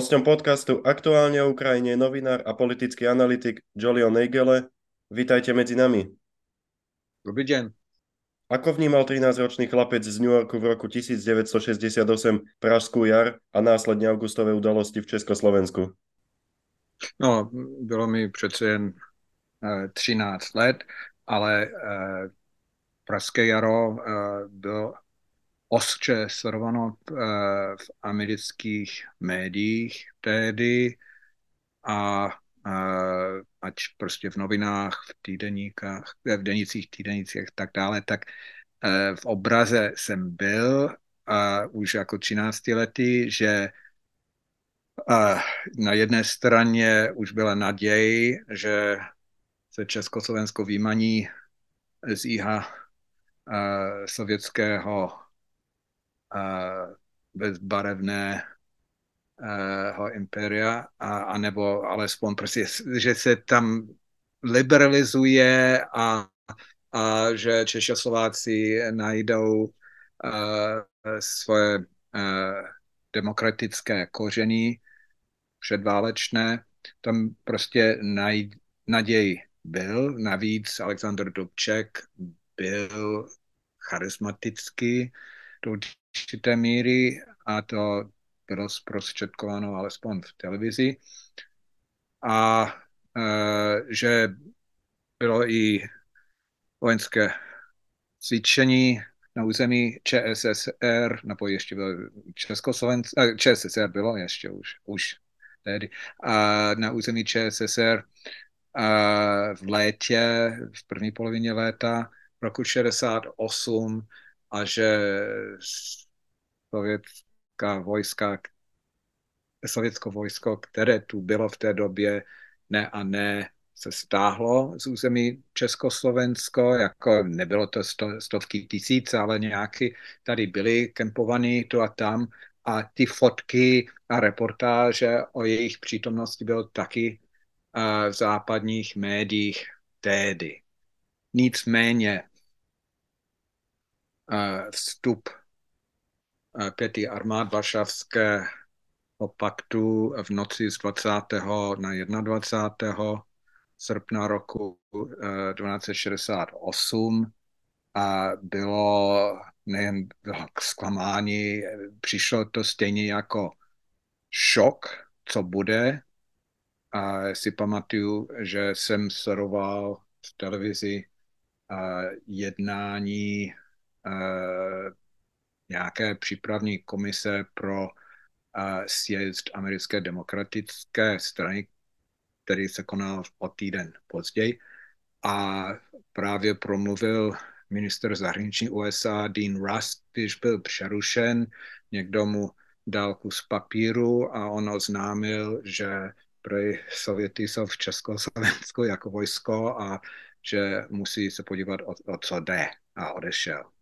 Hosťom podcastu Aktuálne o Ukrajine je novinár a politický analytik Jolio Neigele. Vítajte medzi nami. Dobrý deň. Ako vnímal 13-ročný chlapec z New Yorku v roku 1968 Pražskú jar a následne augustové udalosti v Československu? No, bylo mi přece jen uh, 13 let, ale uh, Pražské jaro uh, bylo ostře sledováno eh, v amerických médiích tehdy a eh, ať prostě v novinách, v týdeníkách, eh, v denicích, týdenicích tak dále, tak v obraze jsem byl už jako 13 letý, že na jedné straně už byla naděj, že se Československo vymaní z íha sovětského bezbarevného impéria, a, a nebo alespoň prostě, že se tam liberalizuje a, a že Češi a Slováci najdou uh, svoje uh, demokratické kořeny předválečné. Tam prostě naj, naděj byl. Navíc Aleksandr Dubček byl charismatický určité míry a to bylo zprostředkováno alespoň v televizi. A e, že bylo i vojenské cvičení na území ČSSR, nebo ještě bylo Československo, e, ČSSR bylo ještě už, už tehdy, a na území ČSSR a v létě, v první polovině léta roku 68 a že sovětská vojska, sovětsko vojsko, které tu bylo v té době, ne a ne se stáhlo z území Československo, jako nebylo to sto, stovky tisíc, ale nějaký tady byli kempovaní tu a tam a ty fotky a reportáže o jejich přítomnosti bylo taky uh, v západních médiích tehdy. Nicméně vstup pěti armád Varšavského paktu v noci z 20. na 21. srpna roku 1968 a bylo nejen bylo k zklamání, přišlo to stejně jako šok, co bude. A si pamatuju, že jsem sledoval v televizi jednání nějaké přípravní komise pro uh, sjezd americké demokratické strany, který se konal o týden později. A právě promluvil minister zahraniční USA Dean Rusk, když byl přerušen, někdo mu dal kus papíru a on oznámil, že pro Sověty jsou v Československu jako vojsko a že musí se podívat, o, o co jde a odešel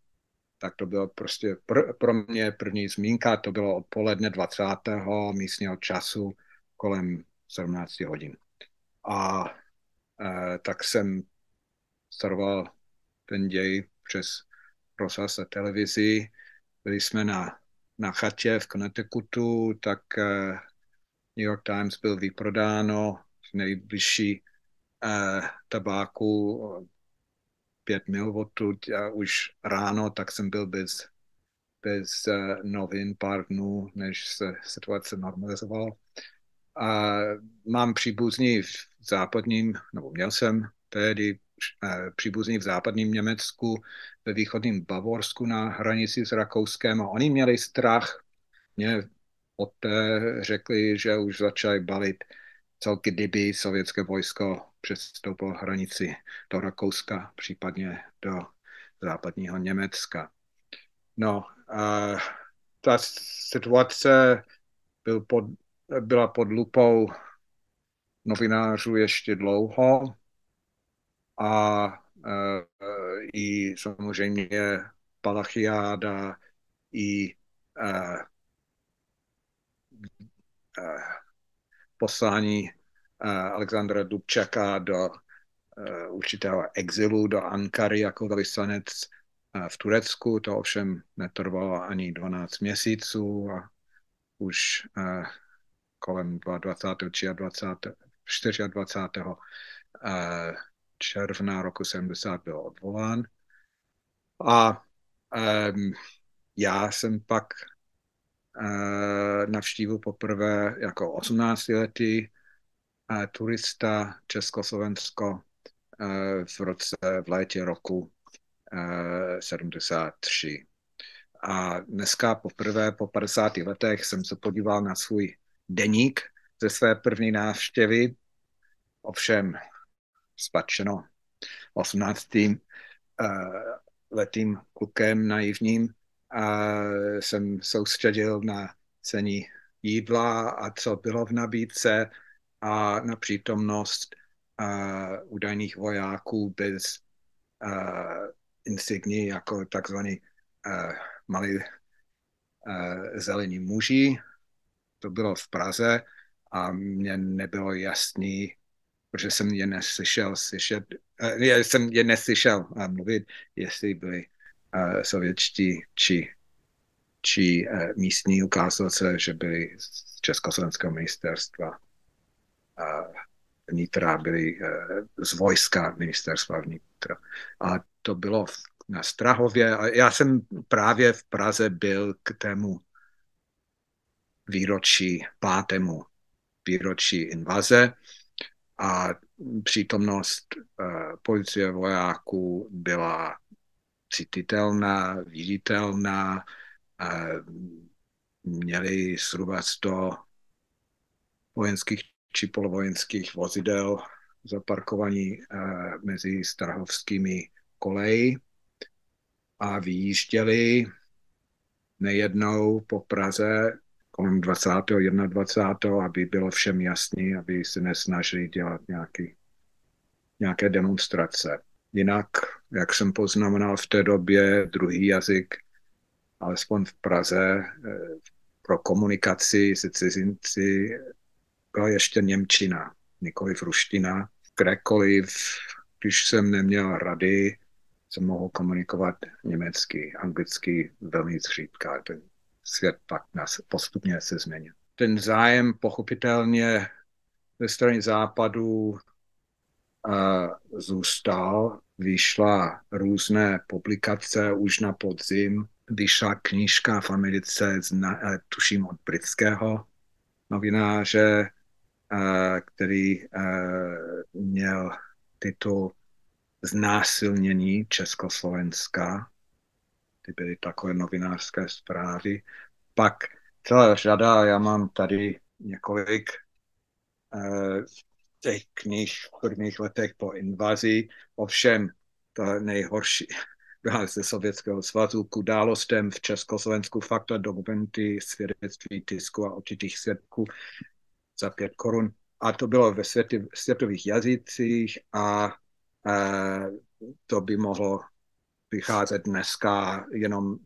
tak to bylo prostě pr- pro mě první zmínka, to bylo odpoledne 20. místního času kolem 17 hodin. A e, tak jsem sledoval ten děj přes rozhlas a televizi. Byli jsme na, na chatě v Connecticutu, tak e, New York Times byl vyprodáno v nejbližší e, tabáku pět mil odtud a už ráno, tak jsem byl bez, bez uh, novin pár dnů, než se situace normalizovala. A mám příbuzní v západním, nebo měl jsem tehdy uh, příbuzní v západním Německu, ve východním Bavorsku na hranici s Rakouskem a oni měli strach. Mě poté řekli, že už začali balit, co kdyby sovětské vojsko přestoupil hranici do Rakouska, případně do západního Německa. No, a ta situace byl pod, byla pod lupou novinářů ještě dlouho a e, i samozřejmě Palachiáda, i e, e, poslání Alexandra Dubčaka do uh, určitého exilu do Ankary jako velvyslanec uh, v Turecku. To ovšem netrvalo ani 12 měsíců a už kolem 22. 23. 24. června roku 70 byl odvolán. A já jsem pak navštívil poprvé jako 18 letý turista Československo uh, v roce, v létě roku uh, 73. A dneska poprvé po 50 letech jsem se podíval na svůj deník ze své první návštěvy, ovšem spačeno 18. Uh, letým klukem naivním a jsem soustředil na cení jídla a co bylo v nabídce a na přítomnost uh, údajných vojáků bez uh, insigní jako takzvaný uh, malý uh, zelení muži. To bylo v Praze a mně nebylo jasný, protože jsem je neslyšel slyšet, uh, já jsem je neslyšel uh, mluvit, jestli byli uh, sovětští či, či místní. Ukázalo se, že byli z Československého ministerstva vnitra, byli uh, z vojska ministerstva vnitra. A to bylo na Strahově. A já jsem právě v Praze byl k tému výročí, pátému výročí invaze a přítomnost uh, policie vojáků byla cititelná, viditelná. Uh, měli zhruba 100 vojenských či polovojenských vozidel zaparkovaní uh, mezi strahovskými koleji a vyjížděli nejednou po Praze kolem 20. 21. aby bylo všem jasný, aby se nesnažili dělat nějaký, nějaké demonstrace. Jinak, jak jsem poznamenal v té době, druhý jazyk, alespoň v Praze, eh, pro komunikaci se cizinci byla ještě Němčina, nikoliv ruština. Kdekoliv, když jsem neměl rady, jsem mohl komunikovat německy, anglicky velmi zřídka. Ten svět pak nás postupně se změnil. Ten zájem pochopitelně ze strany západu uh, zůstal. Vyšla různé publikace už na podzim. Vyšla knížka v Americe, zna, tuším od britského novináře, který měl titul znásilnění Československa. Ty byly takové novinářské zprávy. Pak celá řada, já mám tady několik těch knih v prvních letech po invazi, ovšem to nejhorší ze Sovětského svazu k událostem v Československu fakta, dokumenty, svědectví tisku a určitých svědků za pět korun. A to bylo ve světě, světových jazycích a to by mohlo vycházet dneska jenom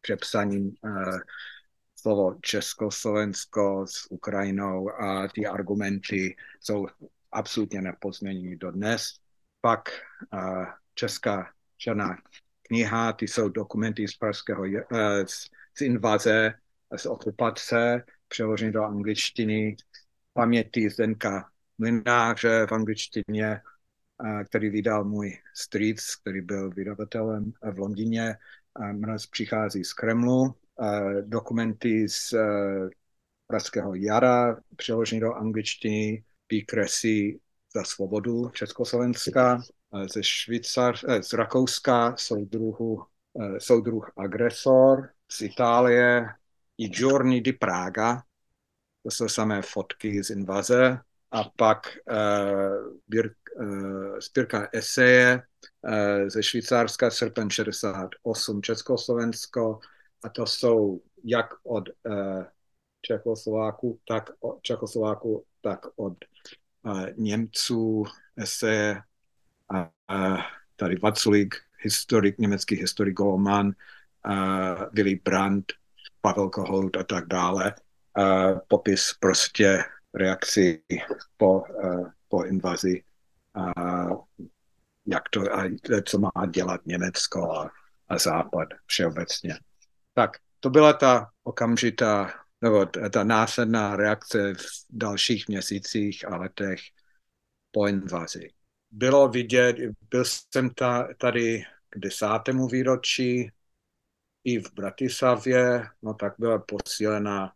přepsaním uh, slovo Československo s Ukrajinou a ty argumenty jsou absolutně do dnes. Pak uh, česká černá kniha, ty jsou dokumenty z pražského, z, z invaze, z okupace, přeloženy do angličtiny, paměti Zdenka Mlináře v angličtině, který vydal můj strýc, který byl vydavatelem v Londýně. Mraz přichází z Kremlu. Dokumenty z Pražského jara, přeložený do angličtiny, Kresy za svobodu Československa, ze Švýcar, eh, z Rakouska soudruhu, eh, soudruh agresor, z Itálie i Giorni di Praga, to jsou samé fotky z invaze, a pak uh, uh, eseje uh, ze Švýcarska, srpen 68, Československo, a to jsou jak od uh, Čechoslováku, tak od Čechoslováku, tak od uh, Němců eseje a uh, tady Vaculík, historik, německý historik Goleman, uh, Willy Brandt, Pavel Kohout a tak dále. Popis prostě reakci po, uh, po invazi a jak to, a co má dělat Německo a, a Západ všeobecně. Tak to byla ta okamžitá nebo ta následná reakce v dalších měsících a letech po invazi. Bylo vidět, byl jsem ta, tady k desátému výročí i v Bratislavě, no tak byla posílená,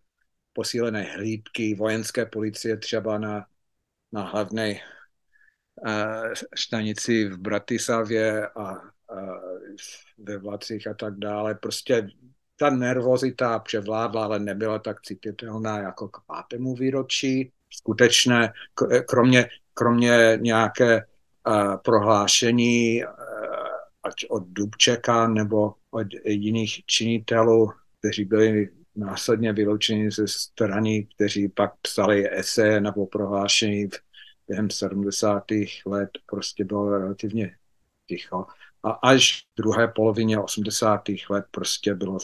posílené hlídky vojenské policie třeba na, na hlavné uh, stanici v Bratislavě a uh, ve Vlacích a tak dále. Prostě ta nervozita převládla, ale nebyla tak cititelná jako k pátému výročí. Skutečně, kromě, kromě nějaké uh, prohlášení uh, ať od Dubčeka nebo od jiných činitelů, kteří byli následně vyloučeni ze strany, kteří pak psali ese nebo prohlášení v během 70. let, prostě bylo relativně ticho. A až v druhé polovině 80. let prostě bylo,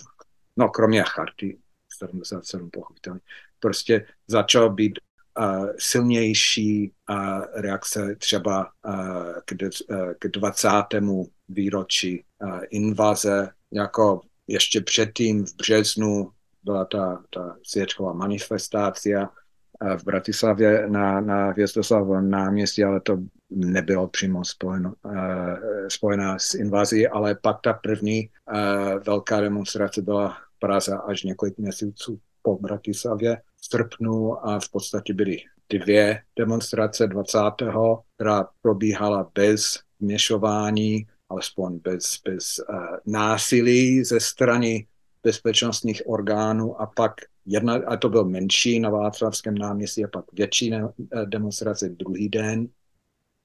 no kromě charty, 77 pochopitelně, prostě začalo být uh, silnější uh, reakce třeba uh, k, uh, k 20. výročí uh, invaze, jako ještě předtím v březnu byla ta, ta světková manifestácia v Bratislavě na, na Vězdoslavovém náměstí, ale to nebylo přímo spojeno, uh, spojená s invazí, ale pak ta první uh, velká demonstrace byla v Praze až několik měsíců po Bratislavě v srpnu a v podstatě byly dvě demonstrace 20. která probíhala bez vměšování, alespoň bez, bez uh, násilí ze strany bezpečnostních orgánů a pak jedna, a to byl menší na Václavském náměstí a pak větší demonstrace druhý den,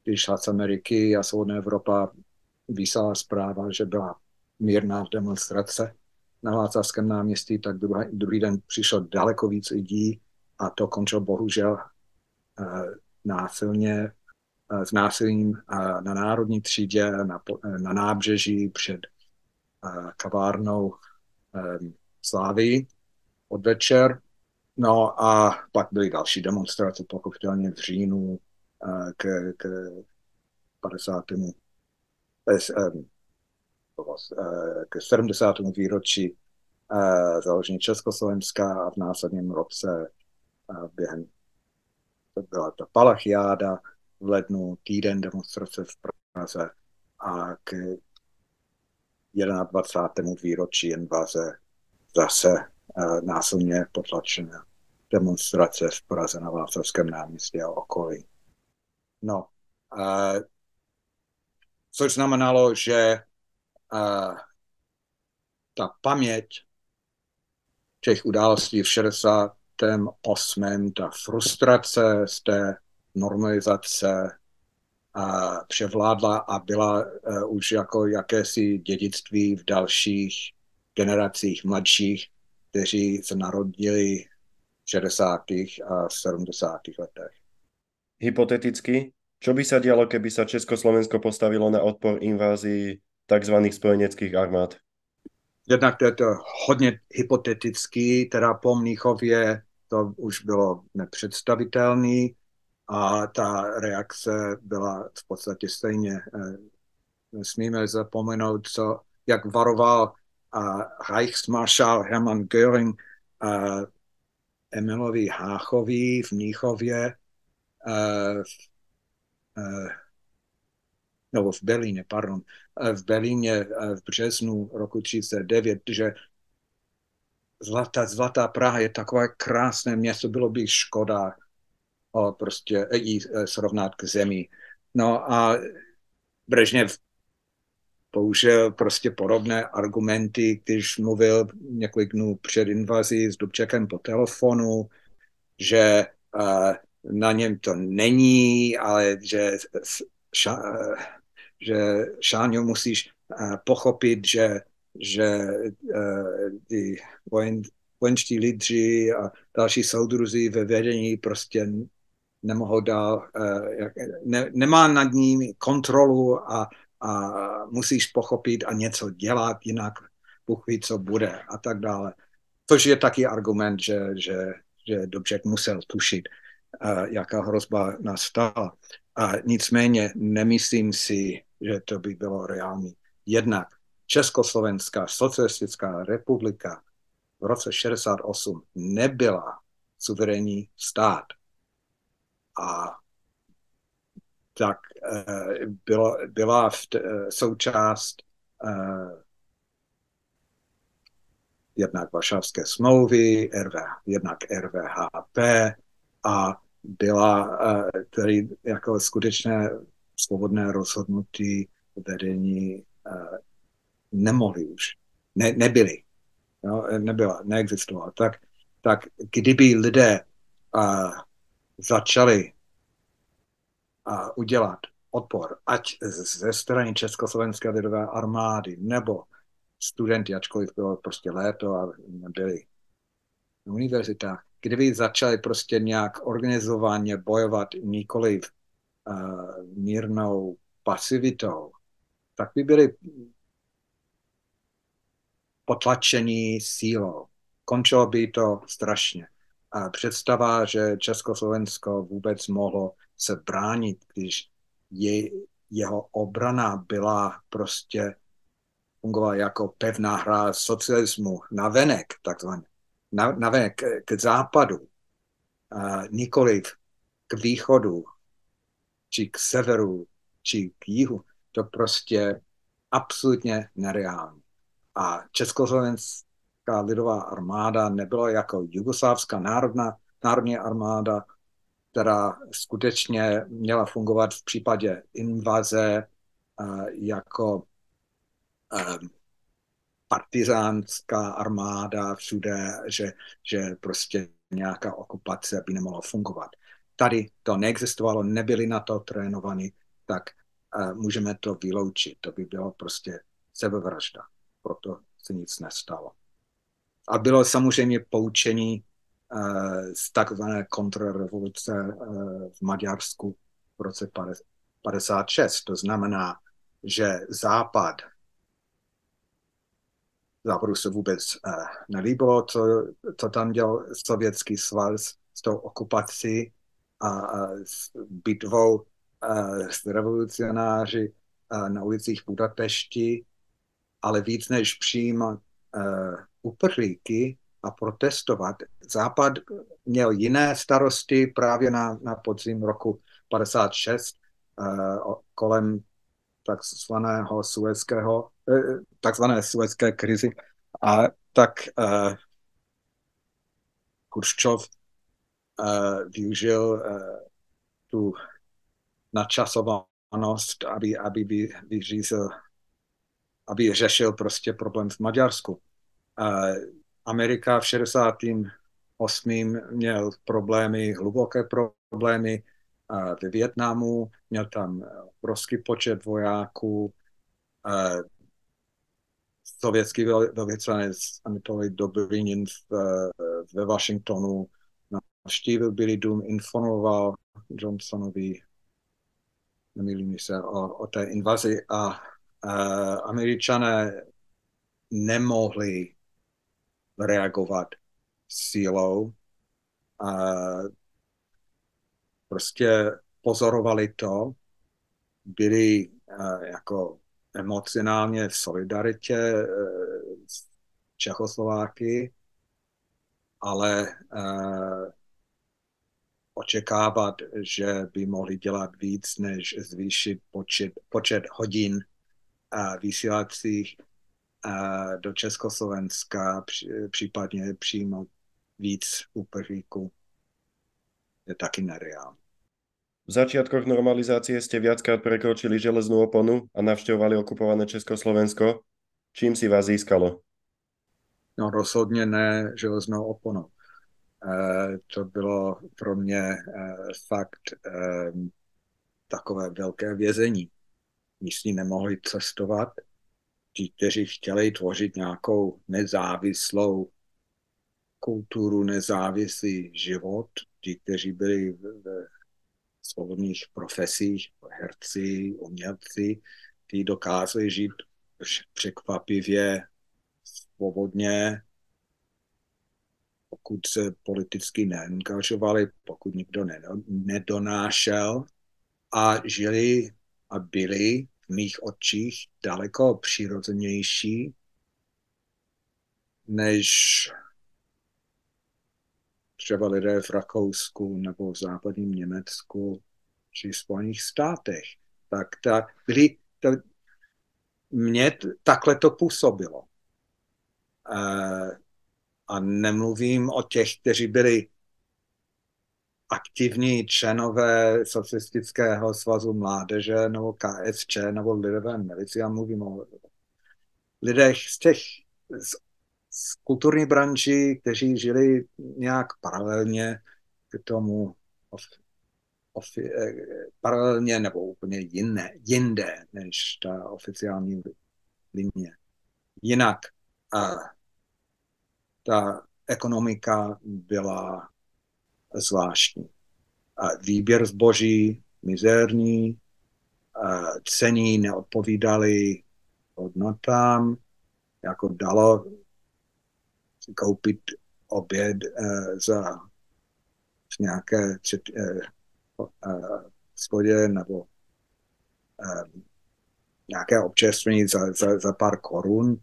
když z Ameriky a Svobodná Evropa vysala zpráva, že byla mírná demonstrace na Václavském náměstí, tak druhý, druhý den přišlo daleko víc lidí a to končilo bohužel uh, násilně uh, s násilím na národní třídě, na, na nábřeží před kavárnou Slávy od večer. No a pak byly další demonstrace, pochopitelně v říjnu uh, k, k 50. Um, k 70. výročí uh, založení Československa a v následném roce uh, během byla ta Palachiáda v lednu, týden demonstrace v Praze a k 21. výročí invaze zase uh, násilně potlačené demonstrace v Praze na Václavském náměstí a okolí. No, uh, což znamenalo, že uh, ta paměť těch událostí v 68. ta frustrace z té normalizace a převládla a byla uh, už jako jakési dědictví v dalších generacích mladších, kteří se narodili v 60. a 70. letech. Hypoteticky, čo by sa dialo, keby sa Československo postavilo na odpor invázii tzv. spojeneckých armád? Jednak to je to hodně hypotetický, teda po Mnichově to už bylo nepředstavitelný a ta reakce byla v podstatě stejně. Eh, nesmíme zapomenout, co, jak varoval uh, Reichsmarschall Hermann Göring uh, Emilovi Háchovi v Mnichově uh, uh, nebo v Berlíně, pardon, v Berlíně v březnu roku 1939, že Zlatá, Zlatá Praha je takové krásné město, bylo by škoda o prostě jí e, srovnat k zemi. No a Brežněv použil prostě podobné argumenty, když mluvil několik dnů před invazí s Dubčekem po telefonu, že uh, na něm to není, ale že ša, že Šáňo musíš pochopit, že, že ty vojen, vojenští lídři a další soudruzi ve vedení prostě nemohou dál, uh, ne, nemá nad ním kontrolu a, a musíš pochopit a něco dělat, jinak Bůh ví, co bude a tak dále. Což je taky argument, že, že, že Dobřek musel tušit, uh, jaká hrozba nastala. A nicméně nemyslím si, že to by bylo reálný. Jednak Československá socialistická republika v roce 68 nebyla suverénní stát a tak eh, bylo, byla v t, eh, součást eh, jednak Varšavské smlouvy, RV, jednak RVHP a byla tedy jako skutečné svobodné rozhodnutí vedení nemohli už, ne, nebyli, no, nebyla, neexistovala. Tak, tak kdyby lidé a, začali a, udělat odpor, ať ze strany Československé lidové armády, nebo studenti, ačkoliv bylo prostě léto a byli na univerzitách, kdyby začali prostě nějak organizovaně bojovat nikoli uh, mírnou pasivitou, tak by byli potlačení sílou. Končilo by to strašně. A představa, že Československo vůbec mohlo se bránit, když je, jeho obrana byla prostě fungovala jako pevná hra socialismu na venek, takzvaně, na, na venek k západu, a nikoliv k východu, či k severu, či k jihu. To prostě absolutně nereálné. A Československá lidová armáda nebyla jako jugoslávská národná, národní armáda, která skutečně měla fungovat v případě invaze uh, jako um, partizánská armáda všude, že, že prostě nějaká okupace by nemohla fungovat. Tady to neexistovalo, nebyli na to trénovaní, tak uh, můžeme to vyloučit. To by bylo prostě sebevražda proto se nic nestalo. A bylo samozřejmě poučení uh, z takzvané kontrarevoluce uh, v Maďarsku v roce 56. To znamená, že Západ Západu se vůbec uh, nelíbilo, co, co tam dělal sovětský svaz s tou okupací a, a s bitvou s revolucionáři na ulicích Budapešti ale víc než přijímat uprchlíky a protestovat. Západ měl jiné starosti právě na, na podzim roku 56 uh, kolem takzvaného suezského, uh, takzvané suezské krizi. A tak uh, Kurščov uh, využil uh, tu načasovanost, aby, aby vyřízl aby řešil prostě problém v Maďarsku. Amerika v 68. měl problémy, hluboké problémy ve Větnamu, měl tam obrovský počet vojáků, sovětský velvyslanec Anatoly Dobrinin ve Washingtonu navštívil Billy Dům, informoval Johnsonovi, nemýlím se, o, o té invazi a uh, američané nemohli reagovat sílou. Uh, prostě pozorovali to, byli uh, jako emocionálně v solidaritě uh, s Čechoslováky, ale uh, očekávat, že by mohli dělat víc, než zvýšit počet, počet hodin vysílacích do Československa, případně přímo víc uprchlíků, je taky nereálne. V začiatkoch normalizácie ste viackrát prekročili železnú oponu a navštevovali okupované Československo. Čím si vás získalo? No rozhodně ne železnou oponou. E, to bylo pro mě e, fakt e, takové velké vězení místní nemohli cestovat. Ti, kteří chtěli tvořit nějakou nezávislou kulturu, nezávislý život, ti, kteří byli v svobodných profesích, herci, umělci, ti dokázali žít překvapivě svobodně, pokud se politicky neangažovali, pokud nikdo nedonášel a žili a byly v mých očích daleko přirozenější než třeba lidé v Rakousku nebo v západním Německu či Spojených státech, tak ta, kdy to, mě takhle to působilo. E, a nemluvím o těch, kteří byli aktivní členové Socialistického svazu mládeže nebo KSČ nebo lidové milici. Já mluvím o lidech z těch z, z kulturní branži, kteří žili nějak paralelně k tomu ofi, eh, paralelně nebo úplně jiné, jinde než ta oficiální linie. Jinak a ta ekonomika byla zvláštní. A výběr zboží mizerný, a ceny neodpovídaly hodnotám, jako dalo koupit oběd uh, za nějaké uh, uh, nebo uh, nějaké občerstvení za, za, za pár korun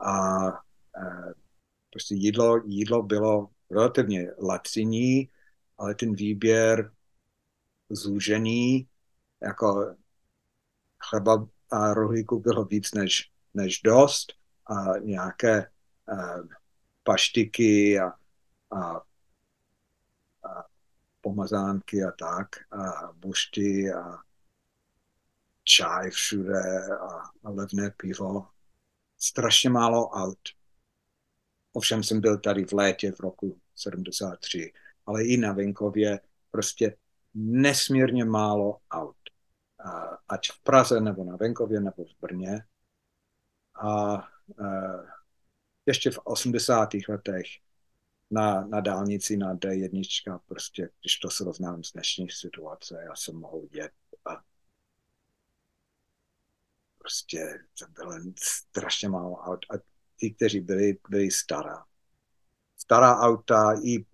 a prostě jídlo, jídlo bylo relativně laciní, ale ten výběr zúžený, jako chleba a rohlíku bylo víc než, než dost a nějaké uh, paštiky a, a, a pomazánky a tak a bušty a čaj všude a, a levné pivo. Strašně málo aut. Ovšem jsem byl tady v létě v roku 73, ale i na venkově prostě nesmírně málo aut. Ať v Praze, nebo na venkově, nebo v Brně. A, a ještě v 80. letech na, na dálnici na D1, prostě, když to srovnám s dnešní situace, já jsem mohl jet a prostě to bylo strašně málo aut. A ty, kteří byli, byli stará. Stará auta i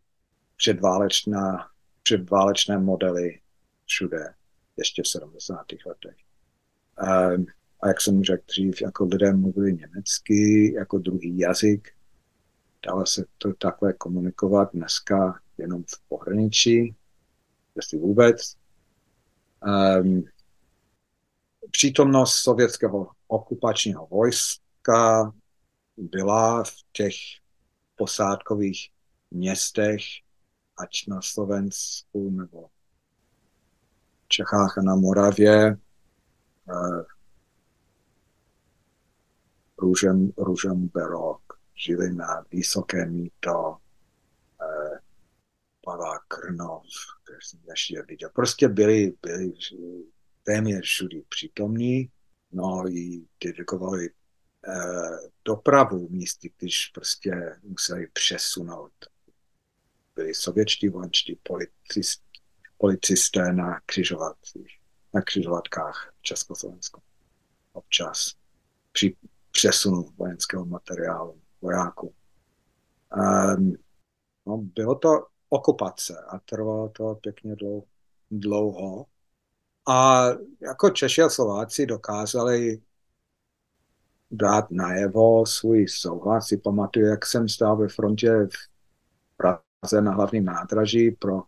předválečná, předválečné modely všude, ještě v 70. letech. Um, a jak jsem řekl dřív, jako lidé mluvili německy jako druhý jazyk. Dalo se to takhle komunikovat dneska jenom v pohraničí, jestli vůbec. Um, přítomnost sovětského okupačního vojska byla v těch posádkových městech, ať na Slovensku nebo v Čechách a na Moravě. Uh, Růžem, Růžem Berok, žili na Vysoké míto, uh, Pavá Krnov, který jsem ještě viděl. Prostě byli, byli téměř všudy přítomní, no i dedikovali Eh, dopravu místy, když prostě museli přesunout. Byli sovětští policist, policisté na na křižovatkách v Československu. Občas při přesunu vojenského materiálu vojáků. Um, no, bylo to okupace a trvalo to pěkně dlouho. A jako Češi a Slováci dokázali dát najevo svůj souhlas. Si pamatuju, jak jsem stál ve frontě v Praze na hlavním nádraží pro uh,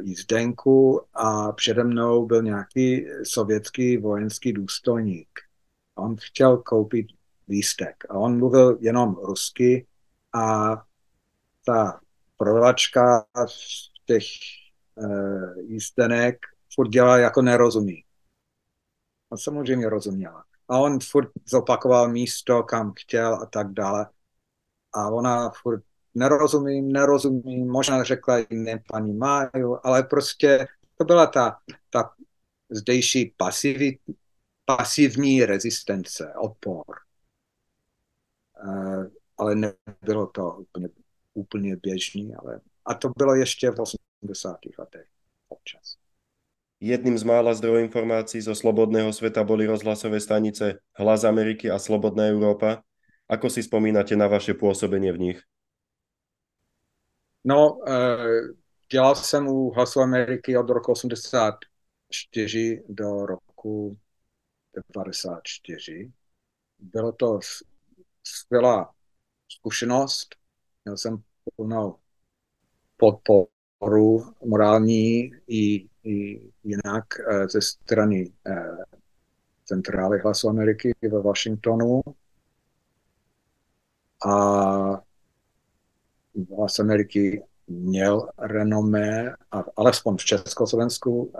jízdenku a přede mnou byl nějaký sovětský vojenský důstojník. On chtěl koupit lístek a on mluvil jenom rusky a ta prodavačka těch uh, jízdenek furt dělala jako nerozumí. A samozřejmě rozuměla a on furt zopakoval místo, kam chtěl a tak dále. A ona furt nerozumím, nerozumím, možná řekla ne paní Máju, ale prostě to byla ta, ta zdejší pasivi, pasivní rezistence, odpor. Uh, ale nebylo to úplně, úplně běžný, ale a to bylo ještě v 80. letech občas. Jedným z mála zdrojov informácií zo slobodného sveta boli rozhlasové stanice Hlas Ameriky a Slobodná Európa. Ako si spomínate na vaše pôsobenie v nich? No, uh, dělal jsem u Hlasu Ameriky od roku 84 do roku 94. Bylo to skvělá zkušenost. Měl jsem plnou podporu morální i jinak ze strany centrály Hlasu Ameriky ve Washingtonu. A Hlas Ameriky měl renomé, a alespoň v Československu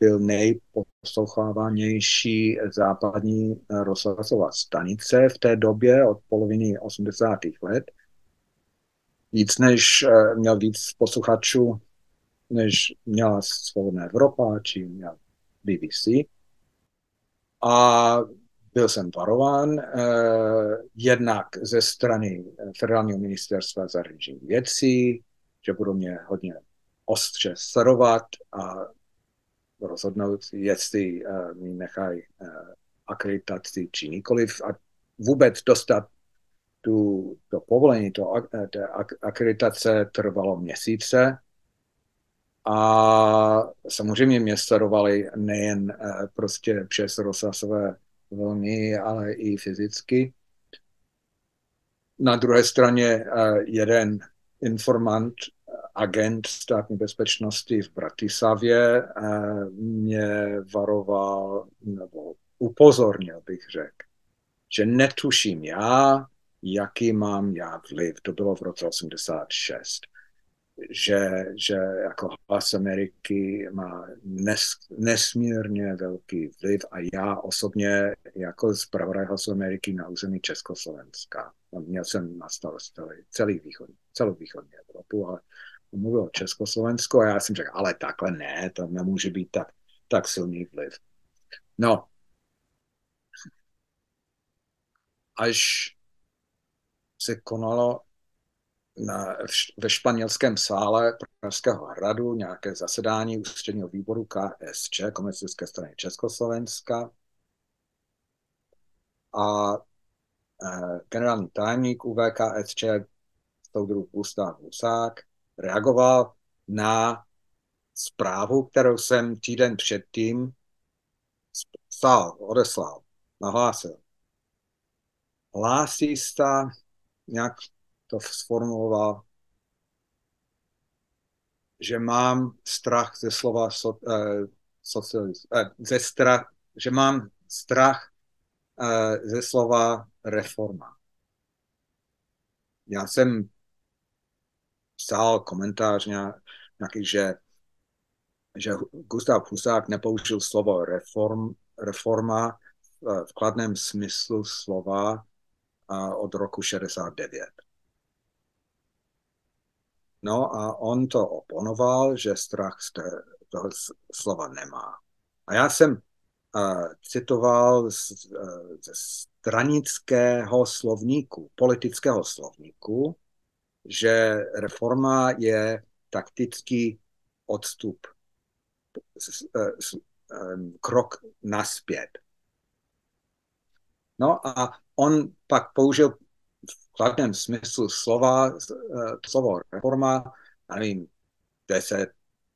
byl nejposlouchávanější západní rozhlasová stanice v té době od poloviny 80. let. Víc než měl víc posluchačů, než měla Svobodná Evropa či měl BBC. A byl jsem varován eh, jednak ze strany Federálního ministerstva zahraničních věcí, že budou mě hodně ostře sledovat a rozhodnout, jestli uh, mi nechají uh, akreditaci či nikoliv a vůbec dostat tu, to povolení, to, to akreditace trvalo měsíce a samozřejmě mě sledovali nejen uh, prostě přes rozhlasové vlny, ale i fyzicky. Na druhé straně uh, jeden informant agent státní bezpečnosti v Bratislavě eh, mě varoval nebo upozornil, bych řekl, že netuším já, jaký mám já vliv. To bylo v roce 86 že, že jako hlas Ameriky má nes, nesmírně velký vliv a já osobně jako zpravodaj hlasu Ameriky na území Československa. Měl jsem na starosti celý východ, celou východní Evropu, ale mluvil o Československu a já jsem řekl, ale takhle ne, to nemůže být tak, tak silný vliv. No, až se konalo na, ve španělském sále Pražského hradu nějaké zasedání ústředního výboru KSČ, komunistické strany Československa. A e, generální tajemník UVKSČ, soudruh Gustav Husák, reagoval na zprávu, kterou jsem týden předtím psal, odeslal, nahlásil. Hlásí se nějak to sformuloval, že mám strach ze slova so, eh, socialist, eh, ze strach, že mám strach eh, ze slova reforma. Já jsem psal komentář nějaký, že, že Gustav Husák nepoužil slovo reform, reforma v kladném smyslu slova od roku 69. No a on to oponoval, že strach z toho slova nemá. A já jsem uh, citoval z, uh, ze stranického slovníku, politického slovníku, že reforma je taktický odstup, krok naspět. No a on pak použil v kladném smyslu slova, eh, slovo reforma, já nevím, 10,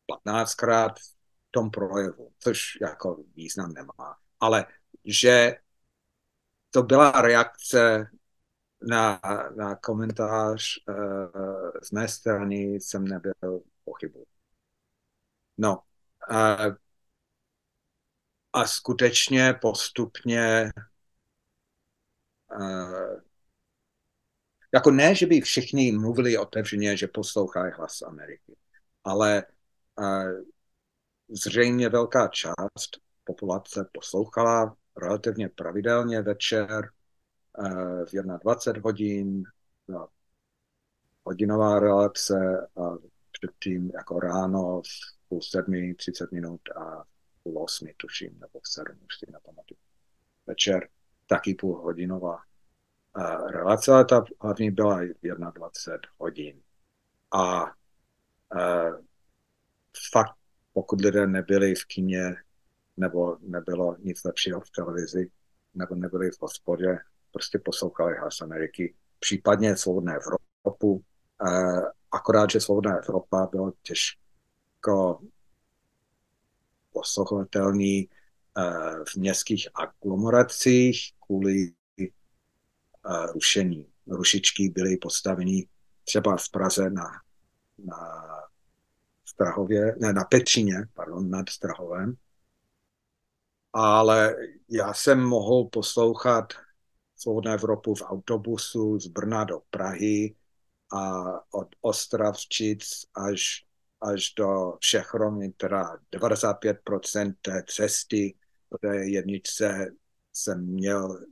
15 krát v tom projevu, což jako význam nemá. Ale že to byla reakce na, na komentář uh, z mé strany jsem nebyl pochybu. No, uh, a skutečně postupně jako ne, že by všichni mluvili otevřeně, že poslouchají hlas Ameriky, ale uh, zřejmě velká část populace poslouchala relativně pravidelně večer uh, v 21 hodin, no, hodinová relace a předtým jako ráno v půl sedmi, 30 minut a půl osmi, tuším, nebo v sedm, už si nepamatuju. Večer taky půl hodinová relace, ale ta hlavní byla 21 hodin. A uh, fakt, pokud lidé nebyli v kině, nebo nebylo nic lepšího v televizi, nebo nebyli v hospodě, prostě poslouchali hlas Ameriky, případně Svobodné Evropu, uh, akorát, že Svobodná Evropa bylo těžko poslouchatelný uh, v městských aglomeracích kvůli rušení. Rušičky byly postaveny třeba v Praze na na Strahově, ne, na Petříně, pardon, nad Strahovem. Ale já jsem mohl poslouchat Svobodnou Evropu v autobusu z Brna do Prahy a od Ostravčic až, až do Všechromy, teda 95% té cesty do té jedničce jsem měl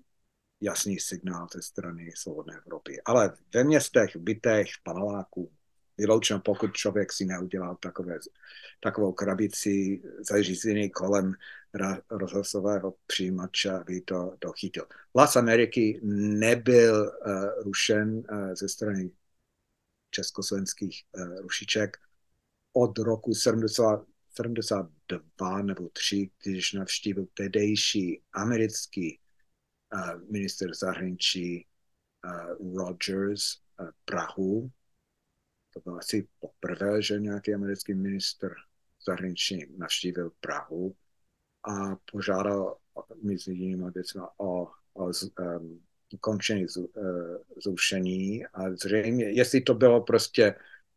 jasný signál ze strany Svobodné Evropy. Ale ve městech, bytech, paneláků, vyloučeno, pokud člověk si neudělal takové, takovou krabici zařízení kolem rozhlasového přijímače, aby to dochytil. Hlas Ameriky nebyl uh, rušen uh, ze strany československých uh, rušiček od roku 70, 72 nebo 3, když navštívil tehdejší americký minister zahraničí uh, Rogers uh, Prahu. To bylo asi poprvé, že nějaký americký minister zahraničí navštívil Prahu a požádal mezi jinými věcmi o, o z, um, ukončení z, uh, zrušení a zřejmě, jestli to bylo prostě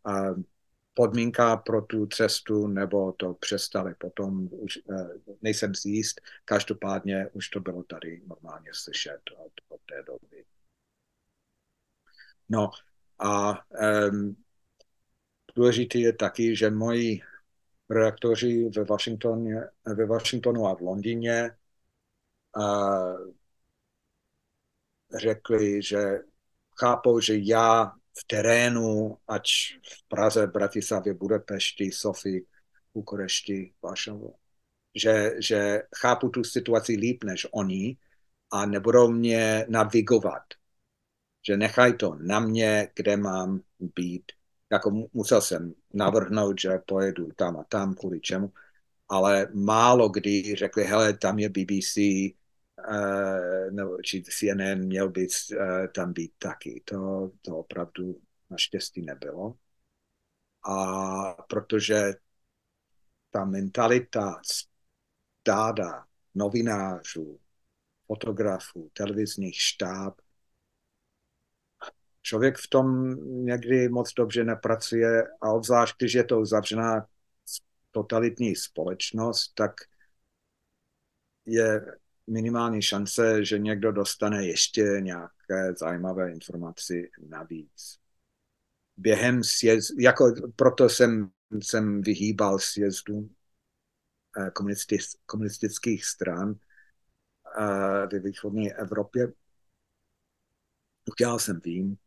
uh, podmínka pro tu cestu, nebo to přestali potom, už uh, nejsem si jist, každopádně už to bylo tady normálně slyšet od, od té doby. No a um, důležité je taky, že moji redaktoři ve, Washingtoně, ve Washingtonu a v Londýně a řekli, že chápou, že já v terénu, ať v Praze, Bratislavě, Budapešti, Sofii, Bukurešti, Varšavu, že, že chápu tu situaci líp než oni a nebudou mě navigovat. Že nechají to na mě, kde mám být. Jako musel jsem navrhnout, že pojedu tam a tam, kvůli čemu, ale málo kdy řekli, hele, tam je BBC, nebo či CNN měl být, uh, tam být taky. To, to opravdu naštěstí nebylo. A protože ta mentalita stáda novinářů, fotografů, televizních štáb člověk v tom někdy moc dobře nepracuje a obzvlášť, když je to uzavřená totalitní společnost, tak je minimální šance, že někdo dostane ještě nějaké zajímavé informace navíc. Během sjezdu, jako proto jsem, jsem vyhýbal sjezdu eh, komunistických stran eh, ve východní Evropě. Udělal jsem vím,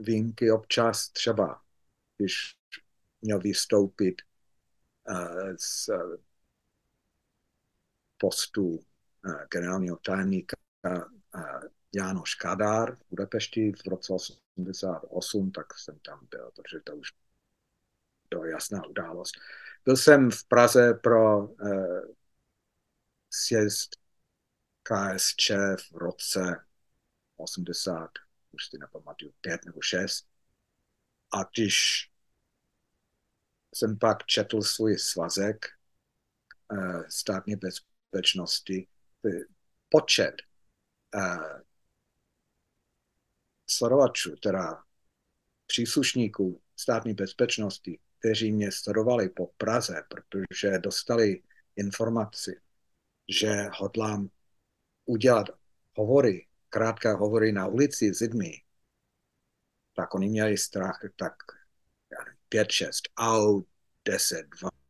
výjimky občas, třeba když měl vystoupit uh, z postu generálního tajemníka uh, Jánoš Kadár v Budapešti v roce 88, tak jsem tam byl, protože to už to je jasná událost. Byl jsem v Praze pro uh, sjezd KSČ v roce 80 už si nepamatuju, pět nebo šest. A když jsem pak četl svůj svazek uh, státní bezpečnosti, počet uh, sledovačů, teda příslušníků státní bezpečnosti, kteří mě sledovali po Praze, protože dostali informaci, že hodlám udělat hovory krátké hovory na ulici s lidmi, tak oni měli strach, tak 5, 6 aut, 10,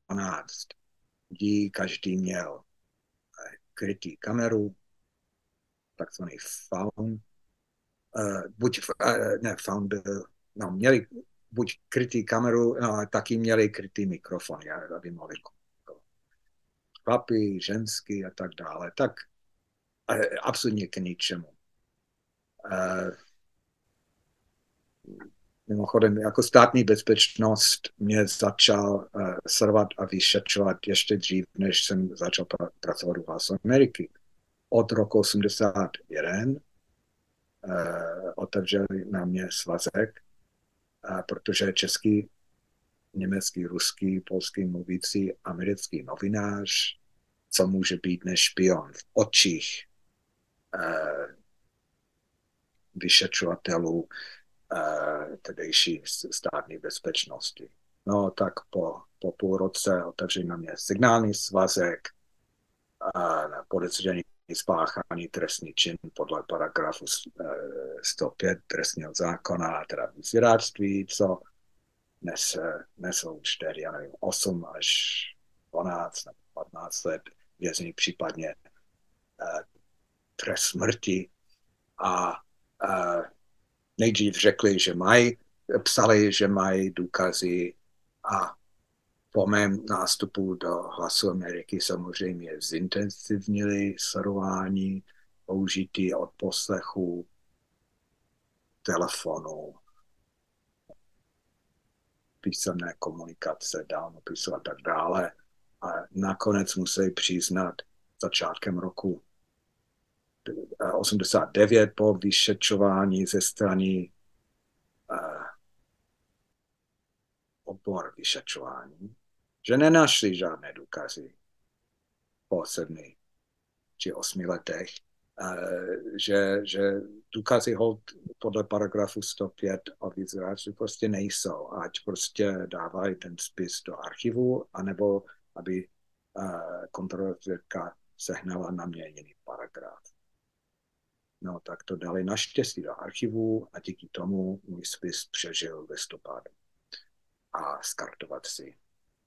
12 lidí, každý měl. eh, krytý kameru, takzvaný faun. Uh, buď, uh, ne, faun byl, no, měli buď krytý kameru, no, ale taky měli krytý mikrofon, aby mohli chlapy, ženský a tak dále. Tak uh, absolutně k ničemu. Uh, mimochodem, jako státní bezpečnost mě začal uh, sledovat a vyšetřovat ještě dřív, než jsem začal pra- pracovat u Hlasu Ameriky. Od roku 81 uh, otevřeli na mě svazek, uh, protože český, německý, ruský, polský mluvící americký novinář, co může být než špion v očích uh, vyšetřovatelů tedejší státní bezpečnosti. No tak po, po půl roce otevřeli na mě signální svazek a podezření spáchání trestný čin podle paragrafu 105 eh, trestního zákona, teda vyzvědáctví, co nese, nesou 4, já nevím, 8 až 12 nebo 15 let vězení, případně trest smrti. A nejdřív řekli, že mají, psali, že mají důkazy a po mém nástupu do Hlasu Ameriky samozřejmě zintenzivnili sledování, použití od poslechu telefonu, písemné komunikace, dálnopisu a tak dále. A nakonec musí přiznat začátkem roku 89 po vyšetřování ze strany uh, odbor vyšetřování, že nenašli žádné důkazy po sedmi či osmi letech, že, že důkazy hold podle paragrafu 105 o vyzráči prostě nejsou, ať prostě dávají ten spis do archivu, anebo aby kontrolorka sehnala na mě jiný paragraf. No tak to dali naštěstí do archivu a díky tomu můj spis přežil listopadu a skartovací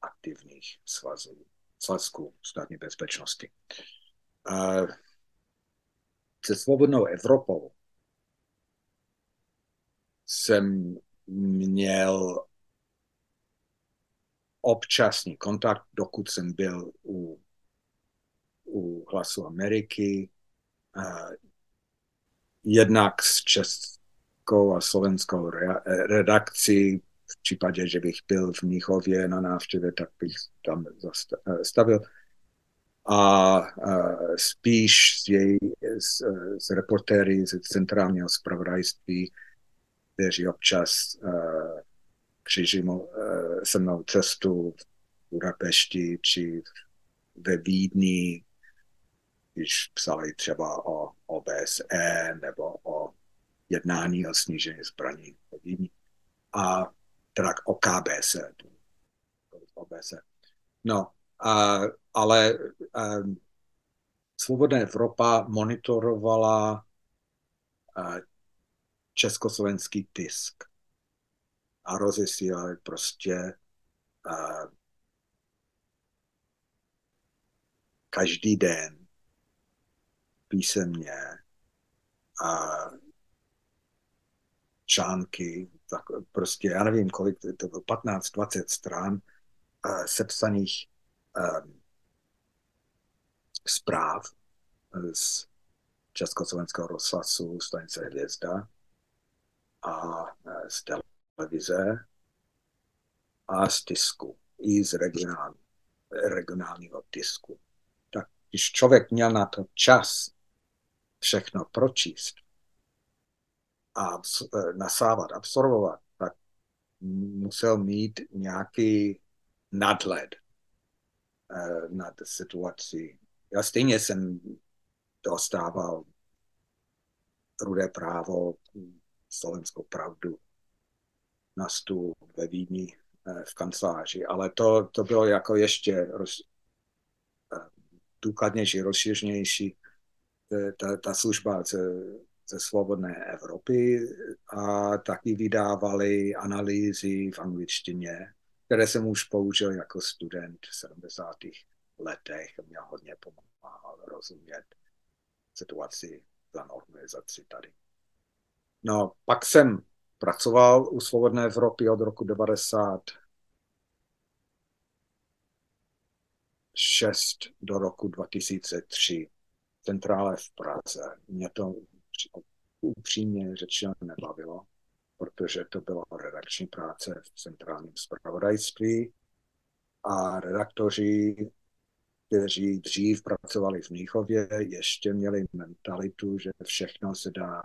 aktivních svazů, svazků státní bezpečnosti. Se svobodnou Evropou jsem měl občasný kontakt, dokud jsem byl u, u Hlasu Ameriky, jednak s českou a slovenskou re, redakcí v případě, že bych byl v Mnichově na návštěvě, tak bych tam zastavil. A, a spíš s, jej, s, s reportéry z centrálního zpravodajství, kteří občas uh, se mnou cestu v Budapešti či ve Vídni, když psali třeba o OBSE nebo o jednání o snížení zbraní Vídni. A teda o KBS. OBS. No, a, ale a, Svobodná Evropa monitorovala a, československý tisk a rozesílali prostě a, každý den písemně a články tak prostě, já nevím, kolik, to bylo 15-20 stran uh, sepsaných um, zpráv z Československého rozhlasu, stanice Hvězda a z televize a z tisku, i z regionální, regionálního tisku. Tak když člověk měl na to čas všechno pročíst, a e, nasávat, absorbovat, tak musel mít nějaký nadhled e, nad situací. Já stejně jsem dostával rudé právo, slovenskou pravdu na stůl ve Vídni e, v kanceláři, ale to, to bylo jako ještě roz, důkladnější, rozšířnější ta, ta služba ze svobodné Evropy a taky vydávali analýzy v angličtině, které jsem už použil jako student v 70. letech mě hodně pomáhal rozumět situaci za organizaci tady. No, pak jsem pracoval u Svobodné Evropy od roku 90 6 do roku 2003 centrále v Praze. Mě to upřímně řečeno nebavilo, protože to byla redakční práce v centrálním zpravodajství a redaktoři, kteří dřív pracovali v Mnichově, ještě měli mentalitu, že všechno se dá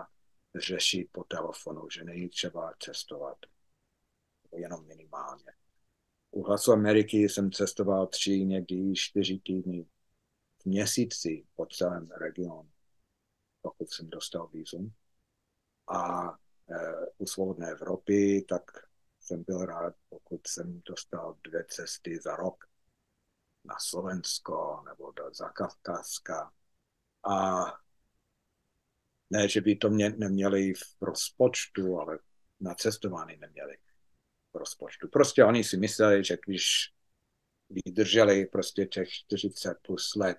řešit po telefonu, že není třeba cestovat jenom minimálně. U Hlasu Ameriky jsem cestoval tři, někdy čtyři týdny měsíci po celém regionu pokud jsem dostal vízum. A e, u Svobodné Evropy, tak jsem byl rád, pokud jsem dostal dvě cesty za rok na Slovensko nebo do Zakavkazska. A ne, že by to mě neměli v rozpočtu, ale na cestování neměli v rozpočtu. Prostě oni si mysleli, že když vydrželi prostě těch 40 plus let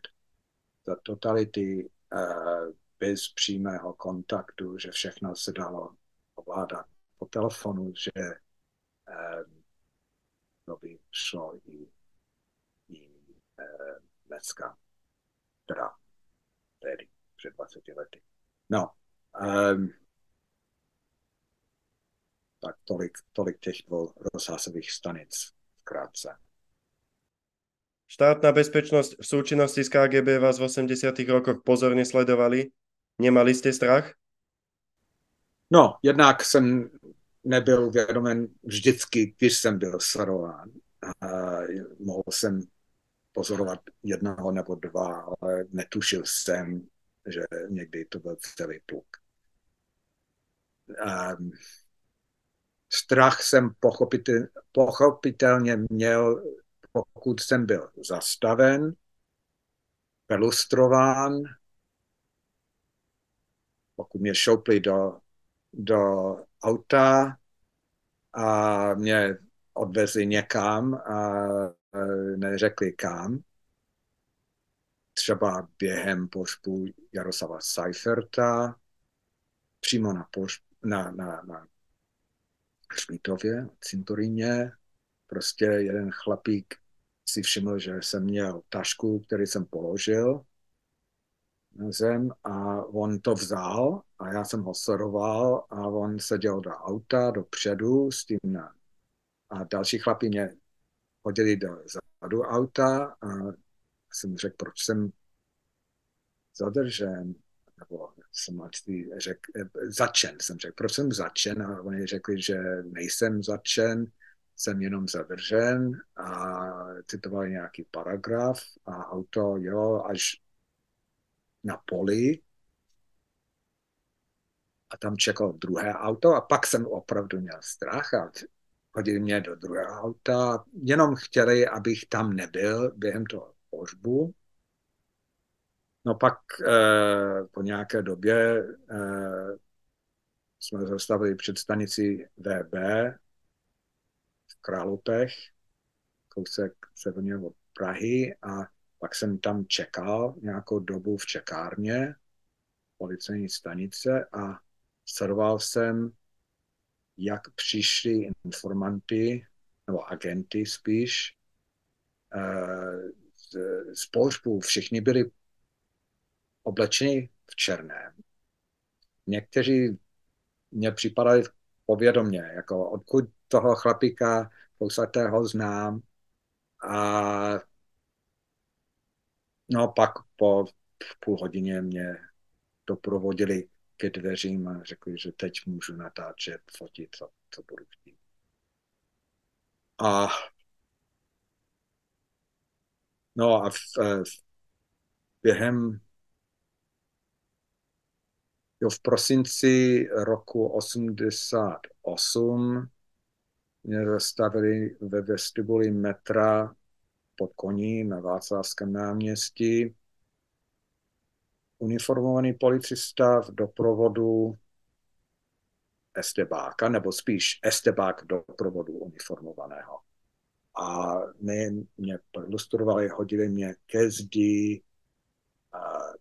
totality uh, bez přímého kontaktu, že všechno se dalo ovládat po telefonu, že um, to by šlo i, i uh, dneska, teda tedy před 20 lety. No, um, tak tolik, tolik těch dvou rozhlasových stanic krátce. Štátna bezpečnosť v súčinnosti s KGB vás v 80 rokoch pozorne sledovali. Nemali ste strach? No, jednak jsem nebyl uvědomen vždycky, když jsem byl sledován. Mohl jsem pozorovat jednoho nebo dva, ale netušil jsem, že někdy to byl celý pluk. Um, strach jsem pochopitel, pochopitelně měl, pokud jsem byl zastaven, pelustrován, pokud mě šoupli do, do auta a mě odvezli někam a neřekli kam. Třeba během pošpu Jaroslava Seiferta, přímo na, pošpu, na, na, na Šmítově, cintoríně, prostě jeden chlapík si všiml, že jsem měl tašku, který jsem položil na zem a on to vzal a já jsem ho sledoval a on seděl do auta dopředu s tím na, a další chlapi mě hodili do zadu auta a jsem řekl, proč jsem zadržen, nebo jsem řekl, začen, jsem řekl, proč jsem začen? A oni řekli, že nejsem začen, jsem jenom zadržen a citovali nějaký paragraf a auto, jo, až na poli a tam čekalo druhé auto a pak jsem opravdu měl strach a hodili mě do druhého auta. Jenom chtěli, abych tam nebyl během toho pohřbu. No pak eh, po nějaké době eh, jsme zastavili před stanici VB Králupech, kousek severně od Prahy a pak jsem tam čekal nějakou dobu v čekárně policejní stanice a sledoval jsem jak přišli informanty, nebo agenty spíš, eh, z, z pohřbu. Všichni byli oblečeni v černém. Někteří mě připadali povědomně, jako odkud toho chlapíka kousatého znám. A no pak po půl hodině mě doprovodili ke dveřím a řekli, že teď můžu natáčet, fotit, co, co budu chtít. A no a v, v, během jo, v prosinci roku 88 mě zastavili ve vestibuli metra pod koní na Václavském náměstí uniformovaný policista v doprovodu estebáka, nebo spíš estebák doprovodu uniformovaného. A my mě ilustrovali, hodili mě ke zdi,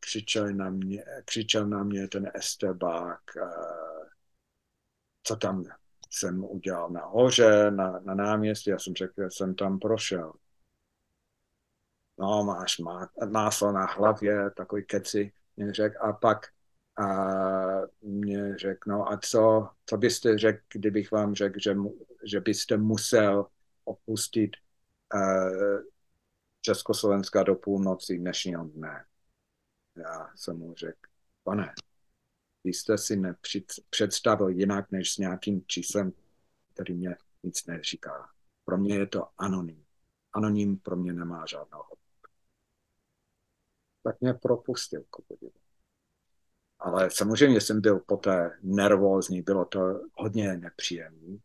křičel na mě, křičel na mě ten estebák, co tam jsem udělal nahoře, na, na náměstí. Já jsem řekl, že jsem tam prošel. No, máš má, máslo na hlavě, takový keci mě řekl a pak a mě řekl, no a co, co byste řekl, kdybych vám řekl, že, že byste musel opustit uh, Československa do půlnoci dnešního dne. Já jsem mu řekl, pane, vy jste si nepředstavil jinak než s nějakým číslem, který mě nic neříká. Pro mě je to anonym. Anonym pro mě nemá žádnou tak mě propustil ku Ale samozřejmě jsem byl poté nervózní, bylo to hodně nepříjemné.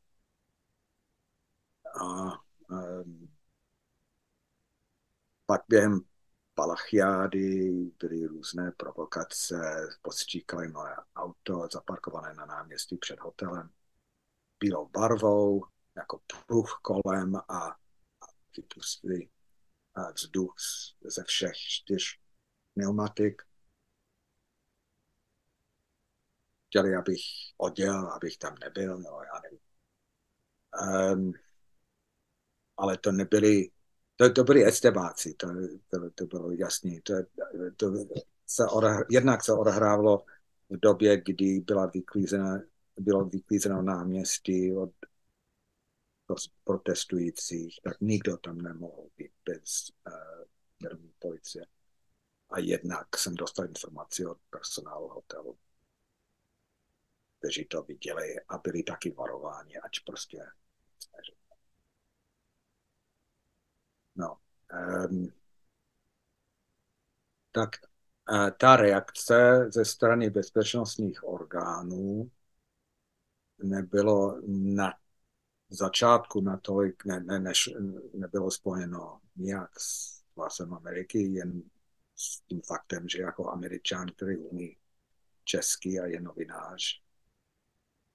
A um, pak během palachiády byly různé provokace, postříkali moje auto zaparkované na náměstí před hotelem bílou barvou, jako pruh kolem a, vypustili vzduch ze všech čtyř pneumatik. Chtěli, abych odjel, abych tam nebyl, no já nevím. Um, ale to nebyli, to, to byli estebáci, to, to, to bylo jasný. To, to se odehr, jednak se odehrávalo v době, kdy byla vyklízena, bylo vyklízeno náměstí od protestujících, tak nikdo tam nemohl být bez uh, policie. A jednak jsem dostal informaci od personálu hotelu, kteří to viděli a byli taky varováni, ať prostě No. Um, tak uh, ta reakce ze strany bezpečnostních orgánů nebylo na začátku natolik, ne, ne, než, nebylo spojeno nijak s hlasem Ameriky, jen s tím faktem, že jako američan, který umí český a je novinář,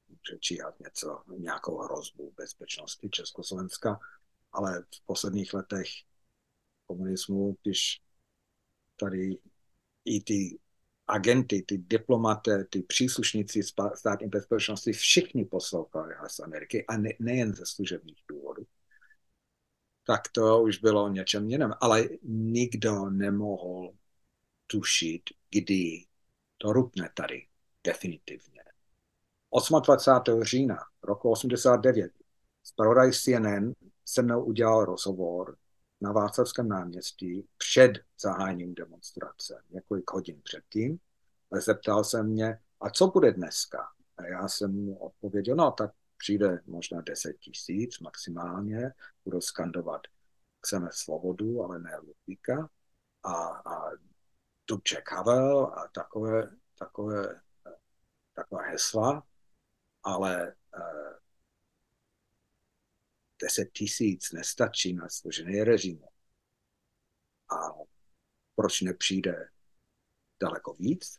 může číhat něco, nějakou hrozbu bezpečnosti Československa, ale v posledních letech komunismu, když tady i ty agenty, ty diplomaté, ty příslušníci státní bezpečnosti všichni poslouchali hlas Ameriky a ne, nejen ze služebních důvodů. Tak to už bylo něčem jiném, ale nikdo nemohl tušit, kdy to rupne tady definitivně. 28. října roku 89 zpravodaj CNN se mnou udělal rozhovor na Václavském náměstí před zahájením demonstrace, několik hodin předtím. Zeptal se mě, a co bude dneska? A já jsem mu odpověděl, no tak přijde možná 10 tisíc maximálně, budou skandovat chceme svobodu, ale ne Ludvíka a, a Dubček Havel a takové, takové, takové hesla, ale uh, 10 tisíc nestačí na složený režim. A proč nepřijde daleko víc?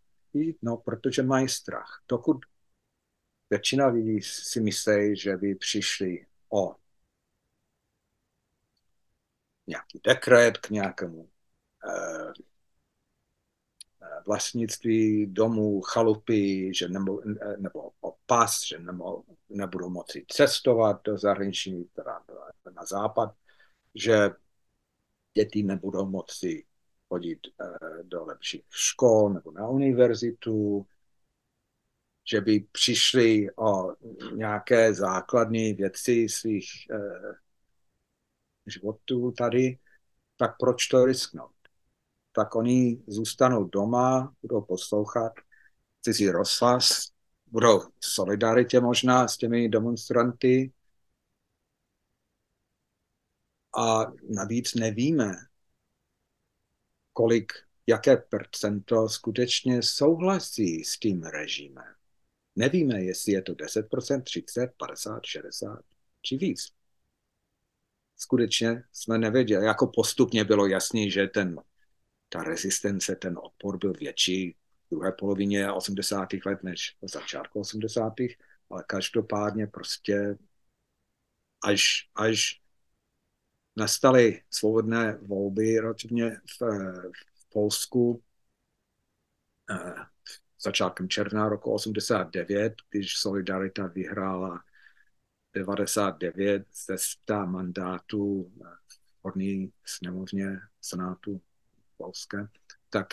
No, protože mají strach. Dokud většina lidí si myslí, že by přišli o nějaký dekret k nějakému eh, vlastnictví domů, chalupy, že nebo, nebo pas, že nebo, nebudou moci cestovat do zahraničí, teda na západ, že děti nebudou moci chodit eh, do lepších škol nebo na univerzitu, že by přišli o nějaké základní věci svých eh, životů tady, tak proč to risknout? Tak oni zůstanou doma, budou poslouchat cizí rozhlas, budou v solidaritě možná s těmi demonstranty. A navíc nevíme, kolik, jaké procento skutečně souhlasí s tím režimem. Nevíme, jestli je to 10%, 30, 50, 60 či víc. Skutečně jsme nevěděli. Jako postupně bylo jasný, že ten, ta rezistence, ten odpor byl větší druhé polovině 80. let než v začátku 80. ale každopádně prostě až, až nastaly svobodné volby relativně v, v Polsku eh, začátkem června roku 89, když Solidarita vyhrála 99 ze 100 mandátů v horní sněmovně Senátu Polské, tak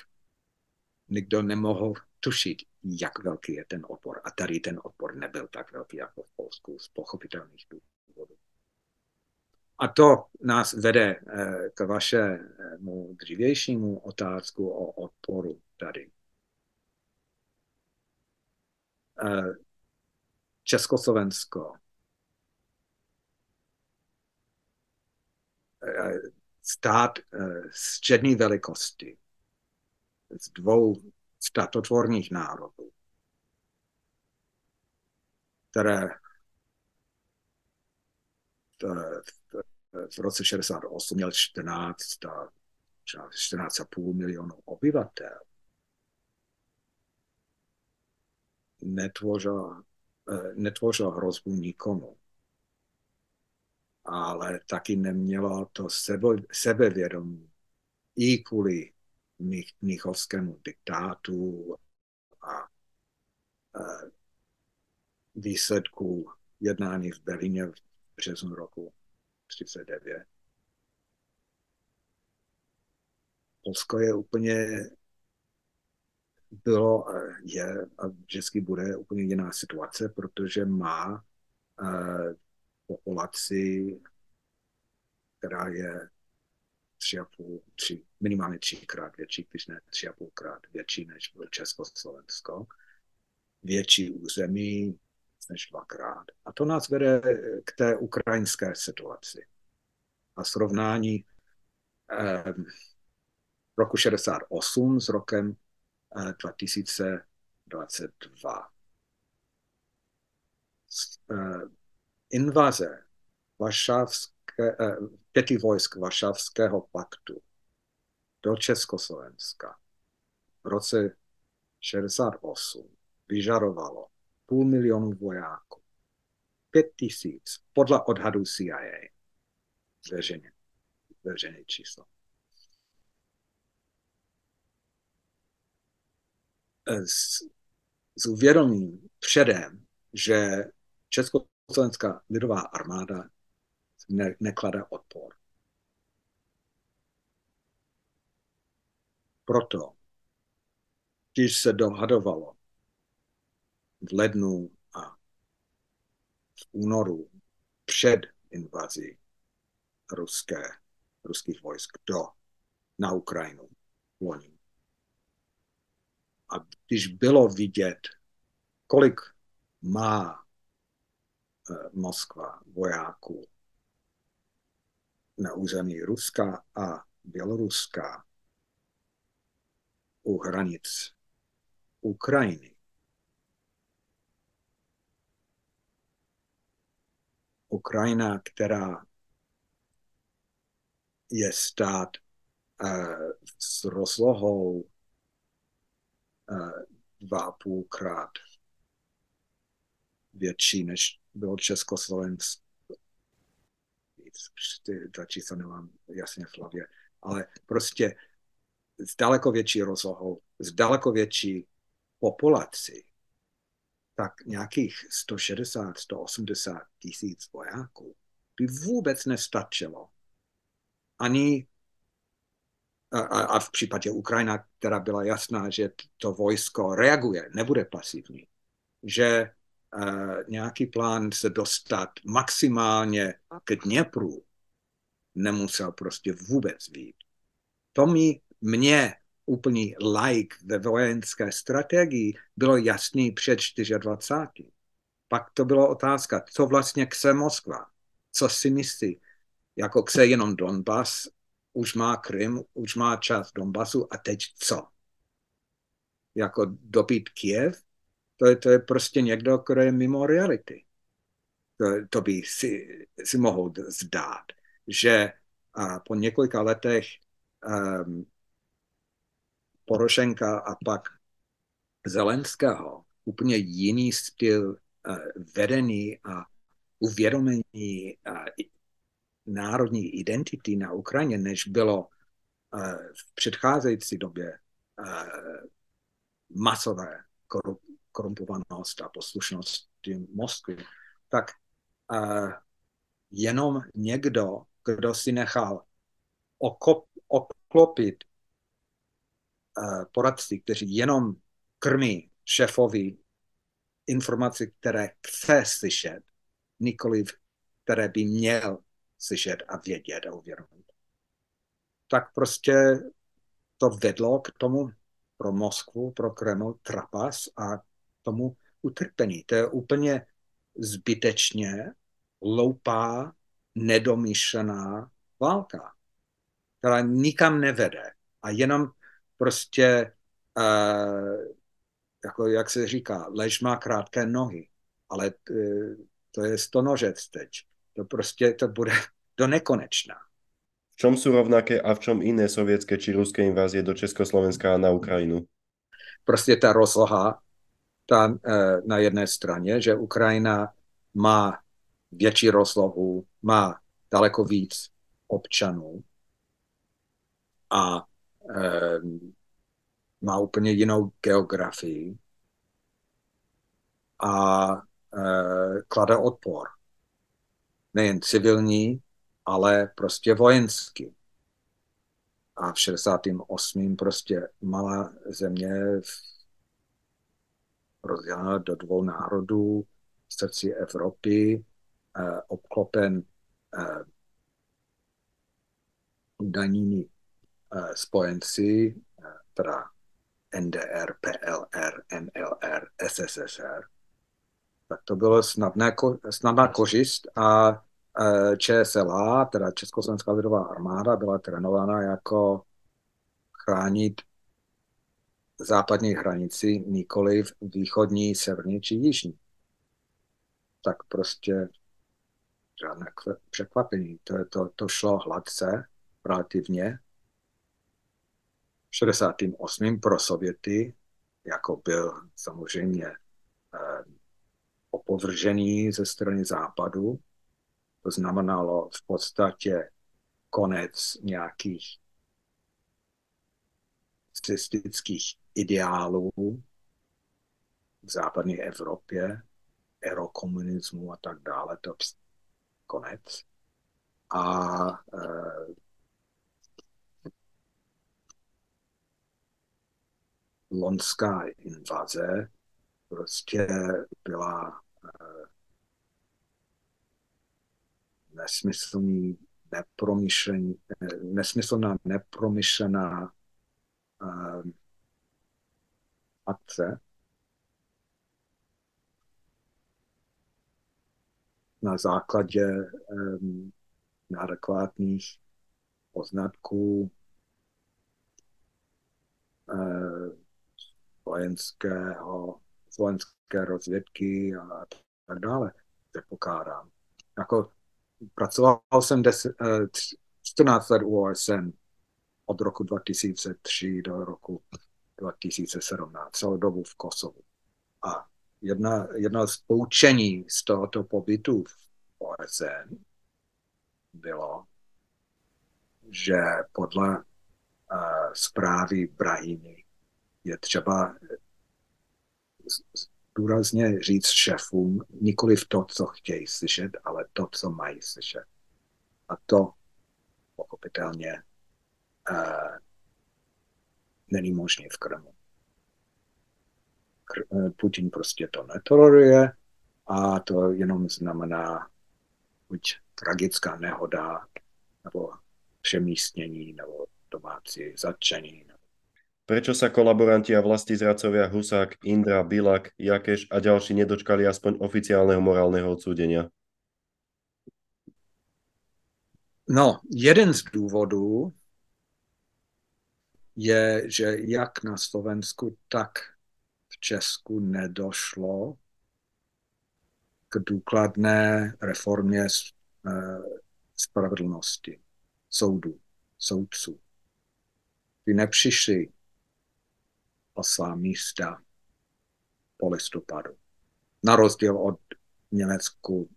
nikdo nemohl tušit, jak velký je ten odpor. A tady ten odpor nebyl tak velký jako v Polsku z pochopitelných důvodů. A to nás vede eh, k vašemu dřívějšímu otázku o odporu tady. Eh, Československo eh, stát střední velikosti z dvou statotvorních národů, které v, roce 68 měl 14, 14,5 milionů obyvatel. Netvořil, netvořil hrozbu nikomu. Ale taky nemělo to sebe, sebevědomí i kvůli Mnichovskému diktátu a výsledku jednání v Berlíně v březnu roku 1939. Polsko je úplně bylo, je a vždycky bude úplně jiná situace, protože má uh, populaci, která je tři a půl, tři, minimálně třikrát větší, když ne tři a půlkrát větší než bylo Československo. Větší území než dvakrát. A to nás vede k té ukrajinské situaci. A srovnání eh, roku 68 s rokem eh, 2022. Eh, invaze Varšavské, eh, pěti vojsk Varšavského paktu do Československa v roce 68 vyžarovalo půl milionu vojáků. Pět tisíc, podle odhadů CIA. Zveřejně, zveřejně číslo. S, s uvědomím předem, že Československá lidová armáda ne, neklade odpor. Proto, když se dohadovalo v lednu a v únoru před invazí ruské, ruských vojsk do, na Ukrajinu loni. A když bylo vidět, kolik má Moskva vojáků na území Ruska a Běloruska u hranic Ukrajiny, Ukrajina, která je stát uh, s rozlohou uh, dva půlkrát větší, než bylo Československo. Ty ta čísla nemám jasně v hlavě, ale prostě s daleko větší rozlohou, s daleko větší populací tak nějakých 160, 180 tisíc vojáků by vůbec nestačilo. Ani a, a v případě Ukrajina, která byla jasná, že to vojsko reaguje, nebude pasivní, že nějaký plán se dostat maximálně k Dněpru nemusel prostě vůbec být. To mi, mě úplný like ve vojenské strategii bylo jasný před 24. Pak to byla otázka, co vlastně chce Moskva, co si myslí, jako chce jenom Donbass, už má Krym, už má část Donbasu a teď co? Jako dobít Kiev? To je, to je prostě někdo, kdo je mimo reality. To, to by si, si mohl zdát, že a po několika letech um, Porošenka a pak Zelenského úplně jiný styl uh, vedení a uvědomení uh, národní identity na Ukrajině, než bylo uh, v předcházející době uh, masové korup, korumpovanost a poslušnost Moskvy, tak uh, jenom někdo, kdo si nechal okop, oklopit Eh, poradci, kteří jenom krmí šéfovi informace, které chce slyšet, nikoli které by měl slyšet a vědět a uvědomit. Tak prostě to vedlo k tomu pro Moskvu, pro Kreml trapas a tomu utrpení. To je úplně zbytečně loupá, nedomyšlená válka, která nikam nevede a jenom prostě, uh, jako jak se říká, lež má krátké nohy, ale uh, to je stonožec teď. To prostě to bude do nekonečna. V čom sú rovnaké a v čom iné sovětské či ruské invázie do Československa a na Ukrajinu? Prostě ta rozloha ta, eh, na jedné straně, že Ukrajina má větší rozlohu, má daleko víc občanů a e, má úplně jinou geografii a e, klade odpor. Nejen civilní, ale prostě vojenský. A v 68. prostě malá země rozdělena do dvou národů v srdci Evropy, eh, obklopen eh, daními eh, spojenci, teda NDR, PLR, NLR, SSSR, tak to bylo snadné, snadná kořist a ČSLA, teda Československá lidová armáda, byla trénována jako chránit západní hranici, nikoli v východní, severní či jižní. Tak prostě žádné překvapení. To, to, to šlo hladce, relativně. V 68. pro Sověty, jako byl samozřejmě eh, opovržený ze strany západu, to znamenalo v podstatě konec nějakých nacistických ideálů v západní Evropě, erokomunismu a tak dále, to konec. A e, lonská invaze prostě byla e, nesmyslný, nepromyšlený, nesmyslná, nepromyšlená uh, akce na základě um, neadekvátních poznatků uh, vojenského, vojenské rozvědky a tak dále, předpokládám. Jako pracoval jsem des, uh, 14 let u OSN od roku 2003 do roku 2017, celou dobu v Kosovu. A jedna, jedna z poučení z tohoto pobytu v OSN bylo, že podle uh, zprávy Brahiny je třeba důrazně říct šéfům nikoli v to, co chtějí slyšet, ale to, co mají slyšet. A to pochopitelně uh, není možný v Kremlu. Eh, Putin prostě to netoleruje a to jenom znamená buď tragická nehoda, nebo přemístění, nebo domácí zatčení. Prečo sa kolaboranti a vlasti zradcovia Husák, Indra, Bilak, Jakeš a ďalší nedočkali aspoň oficiálneho morálneho odsúdenia? No, jeden z důvodů je, že jak na Slovensku, tak v Česku nedošlo k důkladné reformě eh, spravedlnosti soudu, soudců. Ty nepřišli o svá místa po listopadu. Na rozdíl od Německu,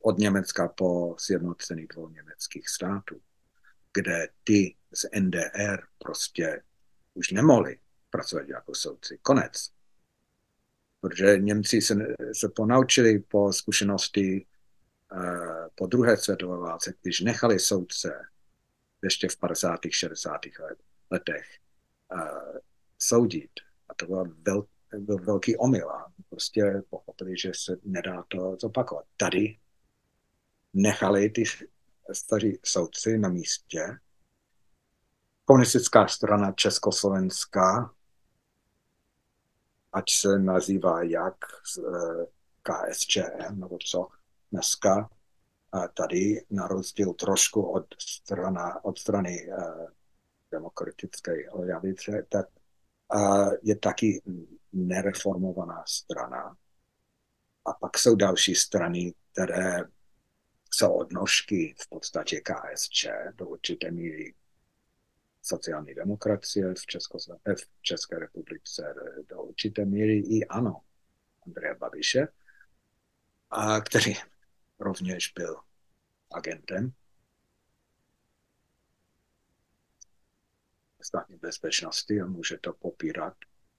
od Německa po sjednocení dvou německých států, kde ty z NDR prostě už nemohli pracovat jako soudci. Konec. Protože Němci se, se ponaučili po zkušenosti uh, po druhé světové válce, když nechali soudce ještě v 50. 60. letech uh, soudit. A to byl, vel, byl velký omyl. A prostě pochopili, že se nedá to zopakovat. Tady nechali ty staří soudci na místě komunistická strana Československá, ať se nazývá jak eh, KSČM nebo co dneska, tady na rozdíl trošku od, strana, od strany uh, demokratické levice, tak uh, je taky nereformovaná strana. A pak jsou další strany, které jsou odnožky v podstatě KSČ do určité míry sociální demokracie v, Česko, eh, v České republice do určité míry i ano, Andreje Babiše, a který rovněž byl agentem státní bezpečnosti a může to popírat,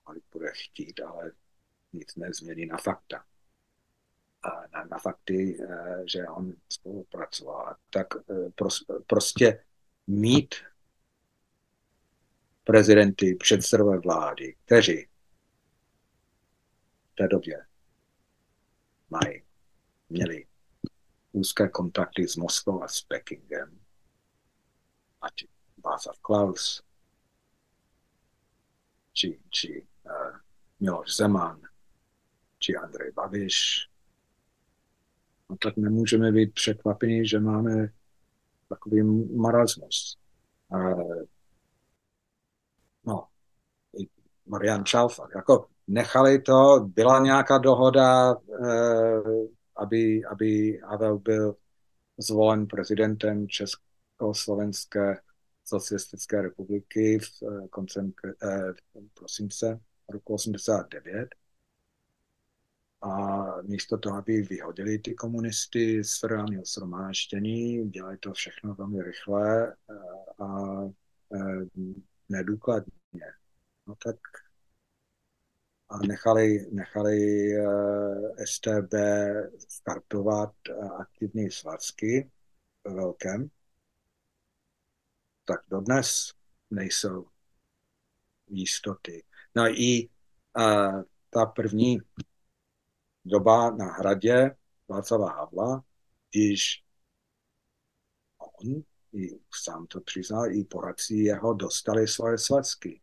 ale bude chtít, ale nic nezmění na fakta. A na, na fakty, eh, že on spolupracoval. Tak eh, prostě mít prezidenty, předsedové vlády, kteří v té době mají, měli úzké kontakty s Moskvou a s Pekingem, ať Václav Klaus, či, či uh, Miloš Zeman, či Andrej Babiš, no tak nemůžeme být překvapení, že máme takový marazmus. Uh, no, Marian Čalfa, jako nechali to, byla nějaká dohoda, uh, aby, aby Havel byl zvolen prezidentem Československé socialistické republiky v eh, koncem eh, prosince roku 89. A místo toho, aby vyhodili ty komunisty z federálního shromáždění, dělají to všechno velmi rychle eh, a nedůkladně. No tak a nechali, nechali STB startovat aktivní svazky ve velkém tak dodnes nejsou jistoty. No i uh, ta první doba na hradě Václava Havla, když on, i sám to přiznal, i poradci jeho dostali svoje svazky.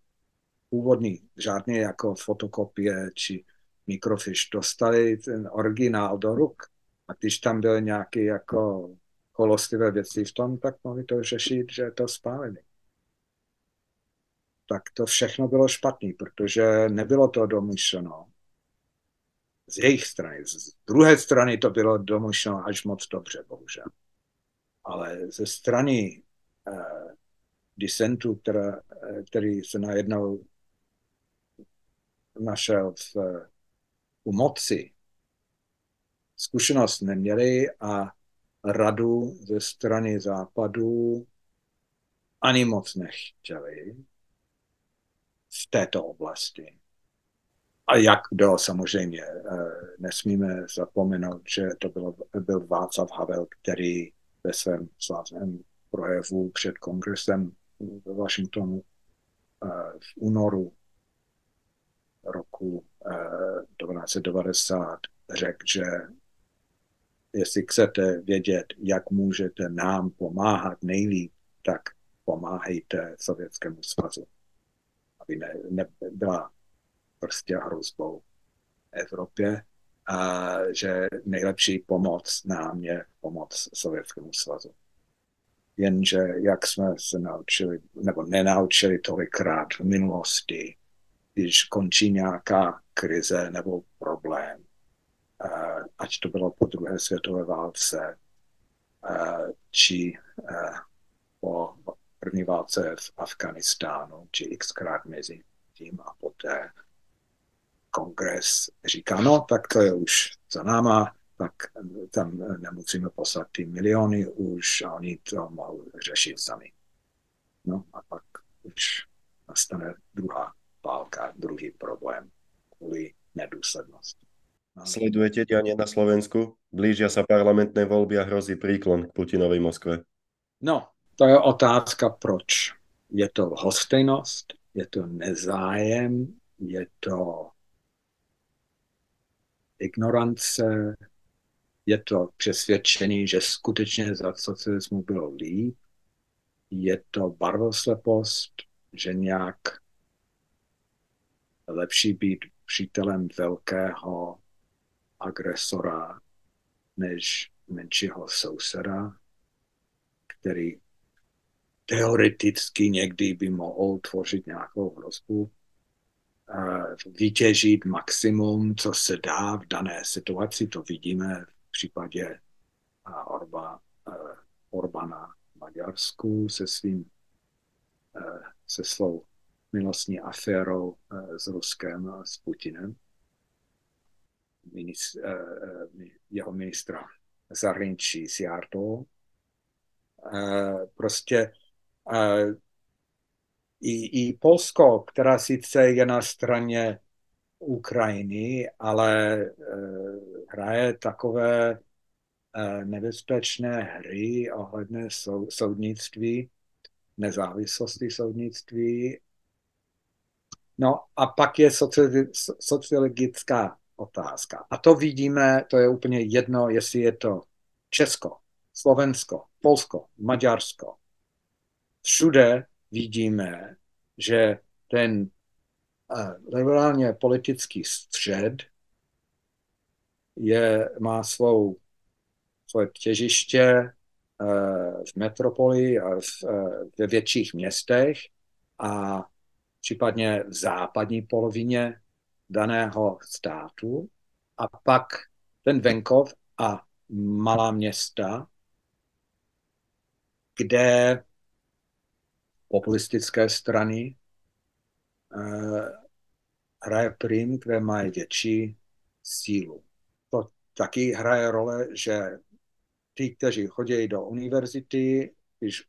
Původní, žádné jako fotokopie či mikrofiš, dostali ten originál do ruk. A když tam byl nějaký jako cholostivé věci v tom, tak mohli to řešit, že to spálený. Tak to všechno bylo špatný, protože nebylo to domyšleno z jejich strany. Z druhé strany to bylo domyšleno až moc dobře, bohužel. Ale ze strany uh, disentu, která, eh, který se najednou našel v, u moci, zkušenost neměli a radu ze strany západu ani moc nechtěli v této oblasti. A jak bylo samozřejmě, eh, nesmíme zapomenout, že to bylo, byl Václav Havel, který ve svém slavném projevu před kongresem ve Washingtonu eh, v únoru roku 1990 eh, řekl, že jestli chcete vědět, jak můžete nám pomáhat nejlíp, tak pomáhejte Sovětskému svazu. Aby ne, nebyla prostě hrozbou Evropě, a že nejlepší pomoc nám je pomoc Sovětskému svazu. Jenže jak jsme se naučili, nebo nenaučili tolikrát v minulosti, když končí nějaká krize nebo problém, ať to bylo po druhé světové válce, či po první válce v Afganistánu, či xkrát mezi tím a poté kongres říká, no tak to je už za náma, tak tam nemusíme poslat ty miliony už a oni to mohou řešit sami. No a pak už nastane druhá válka, druhý problém kvůli nedůslednosti. Sledujete dianie na Slovensku? Blížia sa parlamentné voľby a hrozí príklon k Putinovej Moskve. No, to je otázka proč. Je to hostejnost, je to nezájem, je to ignorance, je to přesvědčení, že skutečně za socialismu bylo líp, je to barvoslepost, že nějak lepší být přítelem velkého agresora než menšího souseda, který teoreticky někdy by mohl tvořit nějakou hrozbu, vytěžit maximum, co se dá v dané situaci. To vidíme v případě a Orba, Orbana v Maďarsku se svým se svou milostní aférou s Ruskem a s Putinem. jeho ministra zahraničí Jartou. Prostě i, i Polsko, která sice je na straně Ukrajiny, ale e, hraje takové e, nebezpečné hry ohledně sou, soudnictví, nezávislosti soudnictví. No a pak je sociologi, sociologická otázka. A to vidíme, to je úplně jedno, jestli je to Česko, Slovensko, Polsko, Maďarsko. Všude vidíme, že ten liberálně politický střed je, má svou, svoje těžiště uh, v metropoli a v, uh, ve větších městech a případně v západní polovině daného státu. A pak ten venkov a malá města, kde populistické strany uh, hraje prim, které mají větší sílu. To taky hraje role, že ti, kteří chodí do univerzity, když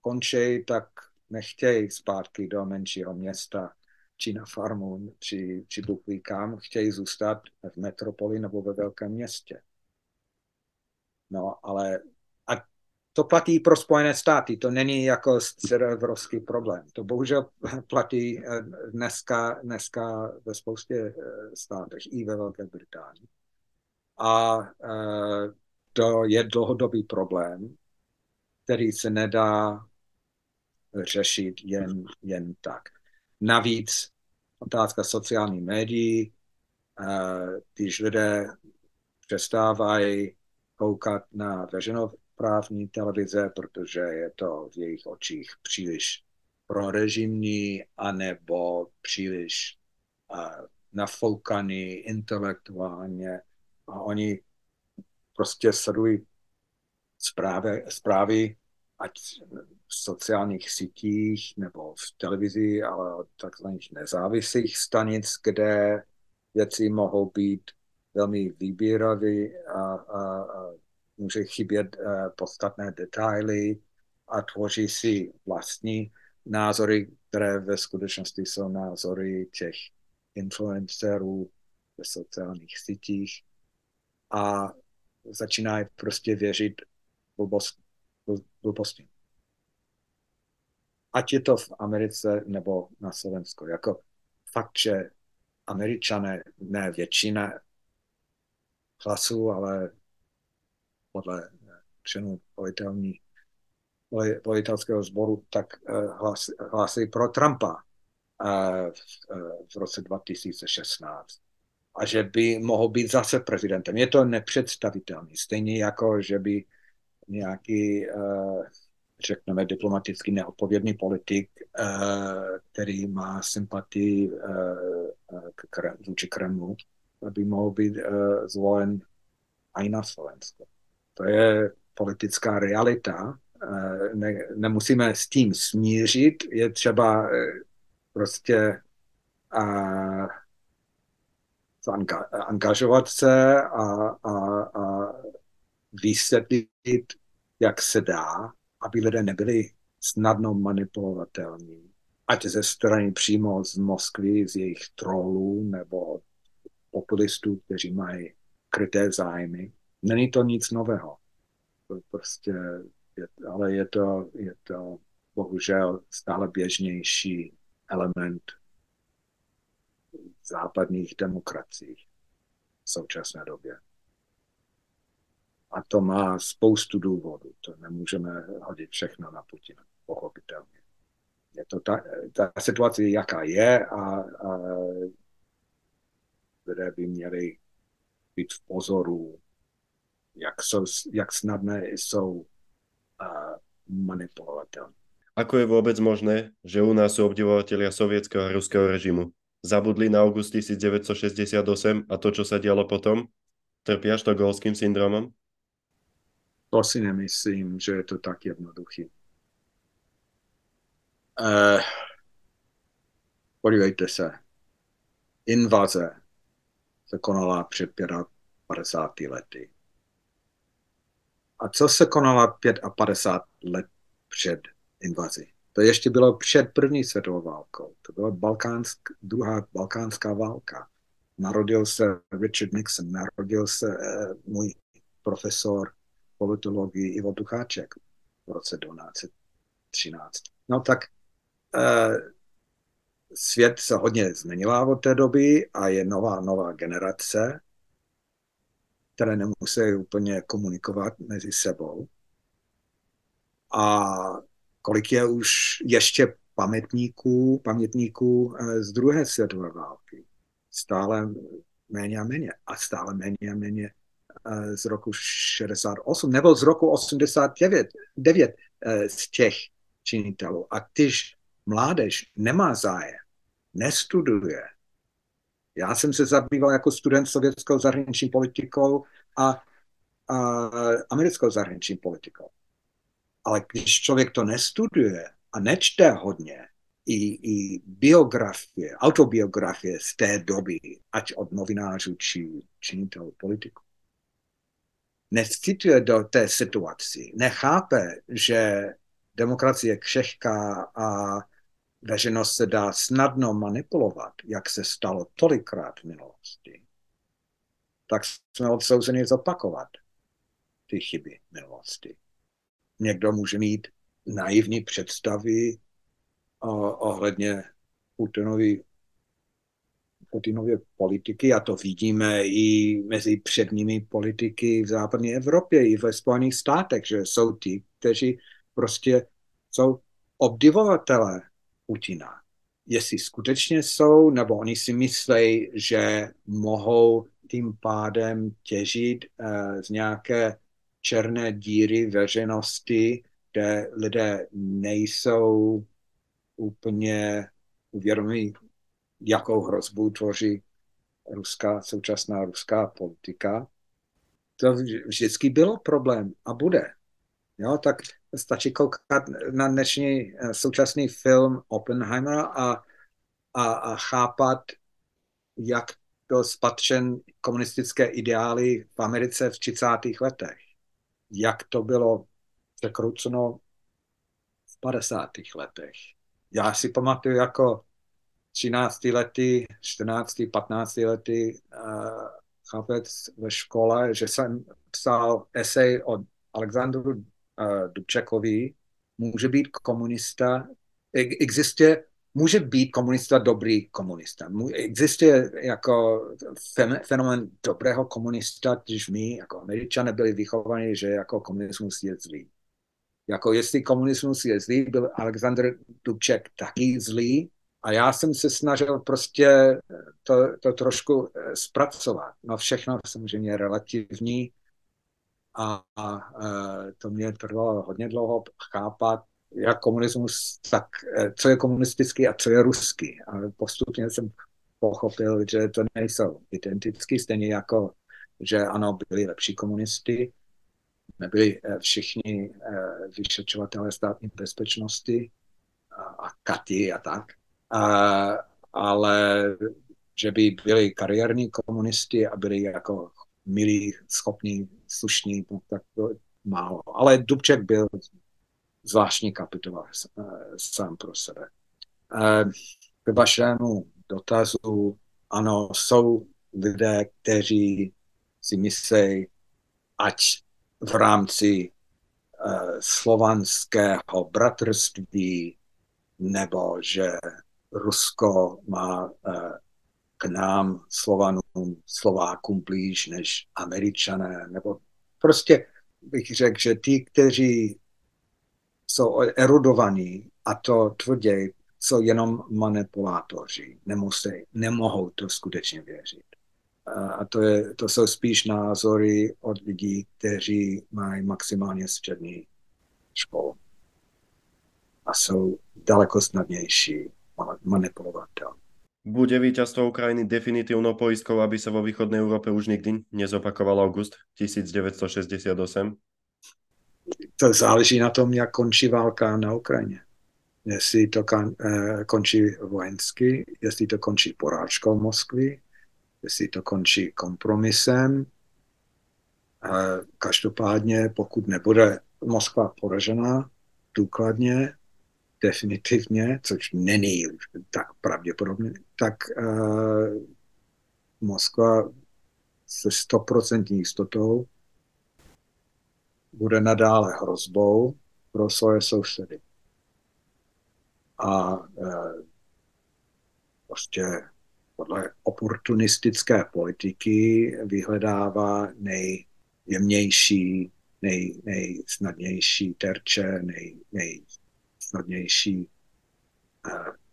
končí, tak nechtějí zpátky do menšího města, či na farmu, či, či kam, chtějí zůstat v metropoli nebo ve velkém městě. No, ale to platí pro Spojené státy, to není jako středoevropský problém. To bohužel platí eh, dneska, dneska ve spoustě eh, státech, i ve Velké Británii. A eh, to je dlouhodobý problém, který se nedá řešit jen, jen tak. Navíc otázka sociálních médií, když lidé přestávají koukat na veřejnou právní televize, protože je to v jejich očích příliš prorežimní anebo příliš uh, nafoukaný intelektuálně. A oni prostě sledují zprávy, zprávy ať v sociálních sítích nebo v televizi, ale od takzvaných nezávislých stanic, kde věci mohou být velmi vybíravé a, a, a může chybět uh, podstatné detaily a tvoří si vlastní názory, které ve skutečnosti jsou názory těch influencerů ve sociálních sítích a začínají prostě věřit blbost. Ať je to v Americe nebo na Slovensku. Jako fakt, že američané, ne většina hlasů, ale podle členů volitelní, volitelského sboru, tak eh, hlásí, hlásí pro Trumpa eh, v, eh, v roce 2016 a že by mohl být zase prezidentem. Je to nepředstavitelné. Stejně jako, že by nějaký, řekneme, diplomaticky neodpovědný politik, který má sympatii vůči Kremlu, by mohl být zvolen i na Slovensku. To je politická realita. Eh, ne, nemusíme s tím smířit, je třeba eh, prostě a, angažovat se a, a, a vysvětlit, jak se dá, aby lidé nebyli snadno manipulovatelní. Ať ze strany přímo z Moskvy, z jejich trolů nebo populistů, kteří mají kryté zájmy není to nic nového. Prostě je, ale je to, je to bohužel stále běžnější element západních demokracií v současné době. A to má spoustu důvodů. To nemůžeme hodit všechno na Putina, pochopitelně. Je to ta, ta situace, jaká je a, a lidé by měli být v pozoru, jak, jsou, jak snadné jsou uh, manipulovatelné. Ako je vôbec možné, že u nás sú obdivovatelia sovietského a ruského režimu? Zabudli na august 1968 a to, čo sa dialo potom? Trpia štokholským syndromom? to si nemyslím, že je to tak jednoduchý. Uh, podívejte se. Invaze se konala před 55 lety. A co se konala 55 let před invazí? To ještě bylo před první světovou válkou. To byla balkánsk, druhá balkánská válka. Narodil se Richard Nixon, narodil se uh, můj profesor politologii Ivo Ducháček v roce 1913. No tak uh, svět se hodně změnila od té doby a je nová, nová generace, které nemusí úplně komunikovat mezi sebou. A kolik je už ještě pamětníků, pamětníků eh, z druhé světové války. Stále méně a méně. A stále méně a méně eh, z roku 68 nebo z roku 89 9 eh, z těch činitelů. A když mládež nemá zájem, nestuduje. Já jsem se zabýval jako student sovětskou zahraniční politikou a, a americkou zahraniční politikou. Ale když člověk to nestuduje a nečte hodně, i, i biografie, autobiografie z té doby, ať od novinářů či činitelů politiku, necituje do té situaci, nechápe, že demokracie je křehká a veřejnost se dá snadno manipulovat, jak se stalo tolikrát v minulosti, tak jsme odsouzeni zopakovat ty chyby minulosti. Někdo může mít naivní představy ohledně Putinovy, Putinově politiky a to vidíme i mezi předními politiky v západní Evropě i ve Spojených státech, že jsou ti, kteří prostě jsou obdivovatelé Putina. Jestli skutečně jsou, nebo oni si myslí, že mohou tím pádem těžit uh, z nějaké černé díry veřejnosti, kde lidé nejsou úplně uvědomí, jakou hrozbu tvoří ruská, současná ruská politika. To vždycky bylo problém a bude. Jo, tak stačí koukat na dnešní eh, současný film Oppenheimer a, a, a chápat, jak byl spatřen komunistické ideály v Americe v 30. letech jak to bylo překruceno v 50. letech. Já si pamatuju jako 13 lety, 14, 15 lety uh, chápec ve škole, že jsem psal esej od Alexandru Dubčekovi, může být komunista, existuje, může být komunista dobrý komunista. Existuje jako fenomen dobrého komunista, když my jako američané byli vychovaní, že jako komunismus je zlý. Jako jestli komunismus je zlý, byl Alexander Dubček taky zlý a já jsem se snažil prostě to, to trošku eh, zpracovat. No všechno samozřejmě relativní a, a, eh, to mě trvalo hodně dlouho chápat, jak komunismus, tak eh, co je komunistický a co je ruský. A postupně jsem pochopil, že to nejsou identicky, stejně jako, že ano, byli lepší komunisty, nebyli eh, všichni vyšetřovatelé státní bezpečnosti a katy a tak, a, ale že by byli kariérní komunisti a byli jako milí, schopní, slušní, no, tak to málo. Ale Dubček byl zvláštní kapitola eh, sám pro sebe. Eh, k vašemu dotazu, ano, jsou lidé, kteří si myslí, ať v rámci uh, slovanského bratrství nebo že Rusko má k nám, Slovanům, Slovákům blíž než Američané, nebo prostě bych řekl, že ti, kteří jsou erudovaní a to tvrdě jsou jenom manipulátoři. Nemusí, nemohou to skutečně věřit. A to, je, to jsou spíš názory od lidí, kteří mají maximálně střední školu a jsou daleko snadnější manipulovatel. Bude víťazstvo Ukrajiny definitívnou poistkou, aby sa vo východnej Európe už nikdy nezopakoval august 1968? to záleží na tom, jak končí válka na Ukrajině. Jestli to eh, končí vojensky, jestli to končí porážkou Moskvy, jestli to končí kompromisem. Eh, každopádně, pokud nebude Moskva poražená důkladně, definitivně, což není už tak pravděpodobně, tak eh, Moskva se stoprocentní jistotou bude nadále hrozbou pro svoje sousedy. A e, prostě podle oportunistické politiky vyhledává nejjemnější, nej, nejsnadnější terče, nej, nejsnadnější e,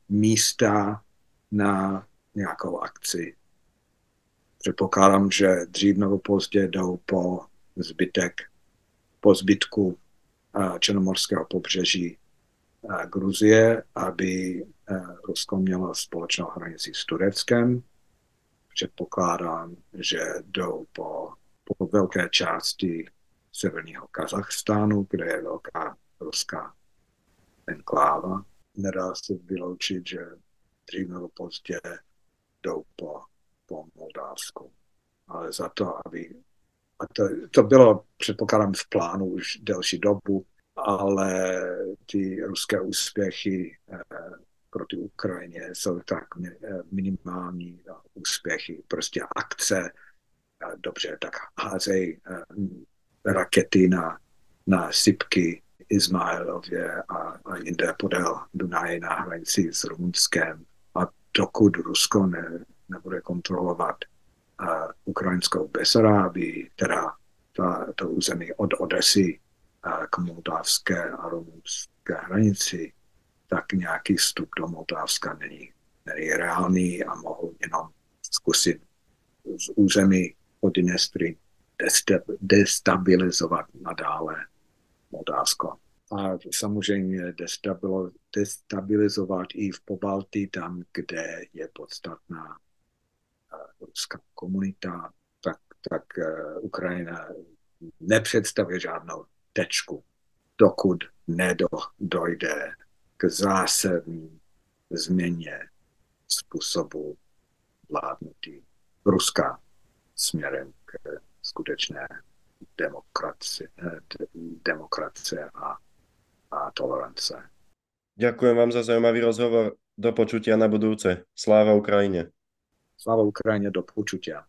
místa na nějakou akci. Předpokládám, že dřív nebo pozdě jdou po zbytek po zbytku černomorského pobřeží Gruzie, aby Rusko mělo společnou hranici s Tureckem. Předpokládám, že jdou po, po velké části severního Kazachstánu, kde je velká ruská enkláva. Nedá se vyloučit, že dřív nebo pozdě jdou po, po Moldávsku. Ale za to, aby a to, to bylo, předpokládám, v plánu už delší dobu, ale ty ruské úspěchy eh, proti Ukrajině jsou tak eh, minimální úspěchy. Prostě akce, eh, dobře, tak házej rakety na, na sypky Izmaelově a, a jinde podél Dunaje na hranici s Rumunskem. A dokud Rusko ne, nebude kontrolovat ukrajinskou Besarábii, teda ta, to území od Odesy k moldávské a rumunské hranici, tak nějaký vstup do Moldávska není, není reálný a mohou jenom zkusit z území Podinestry destabilizovat nadále Moldávsko. A samozřejmě destabilizovat i v Pobaltí, tam, kde je podstatná ruská komunita, tak, tak uh, Ukrajina nepředstavuje žádnou tečku, dokud nedojde k zásadní změně způsobu vládnutí Ruska směrem k skutečné demokracie, demokracie a, a tolerance. Ďakujem vám za zaujímavý rozhovor. Do počutia na budúce. Sláva Ukrajine. Sláva Ukrajině do počutia.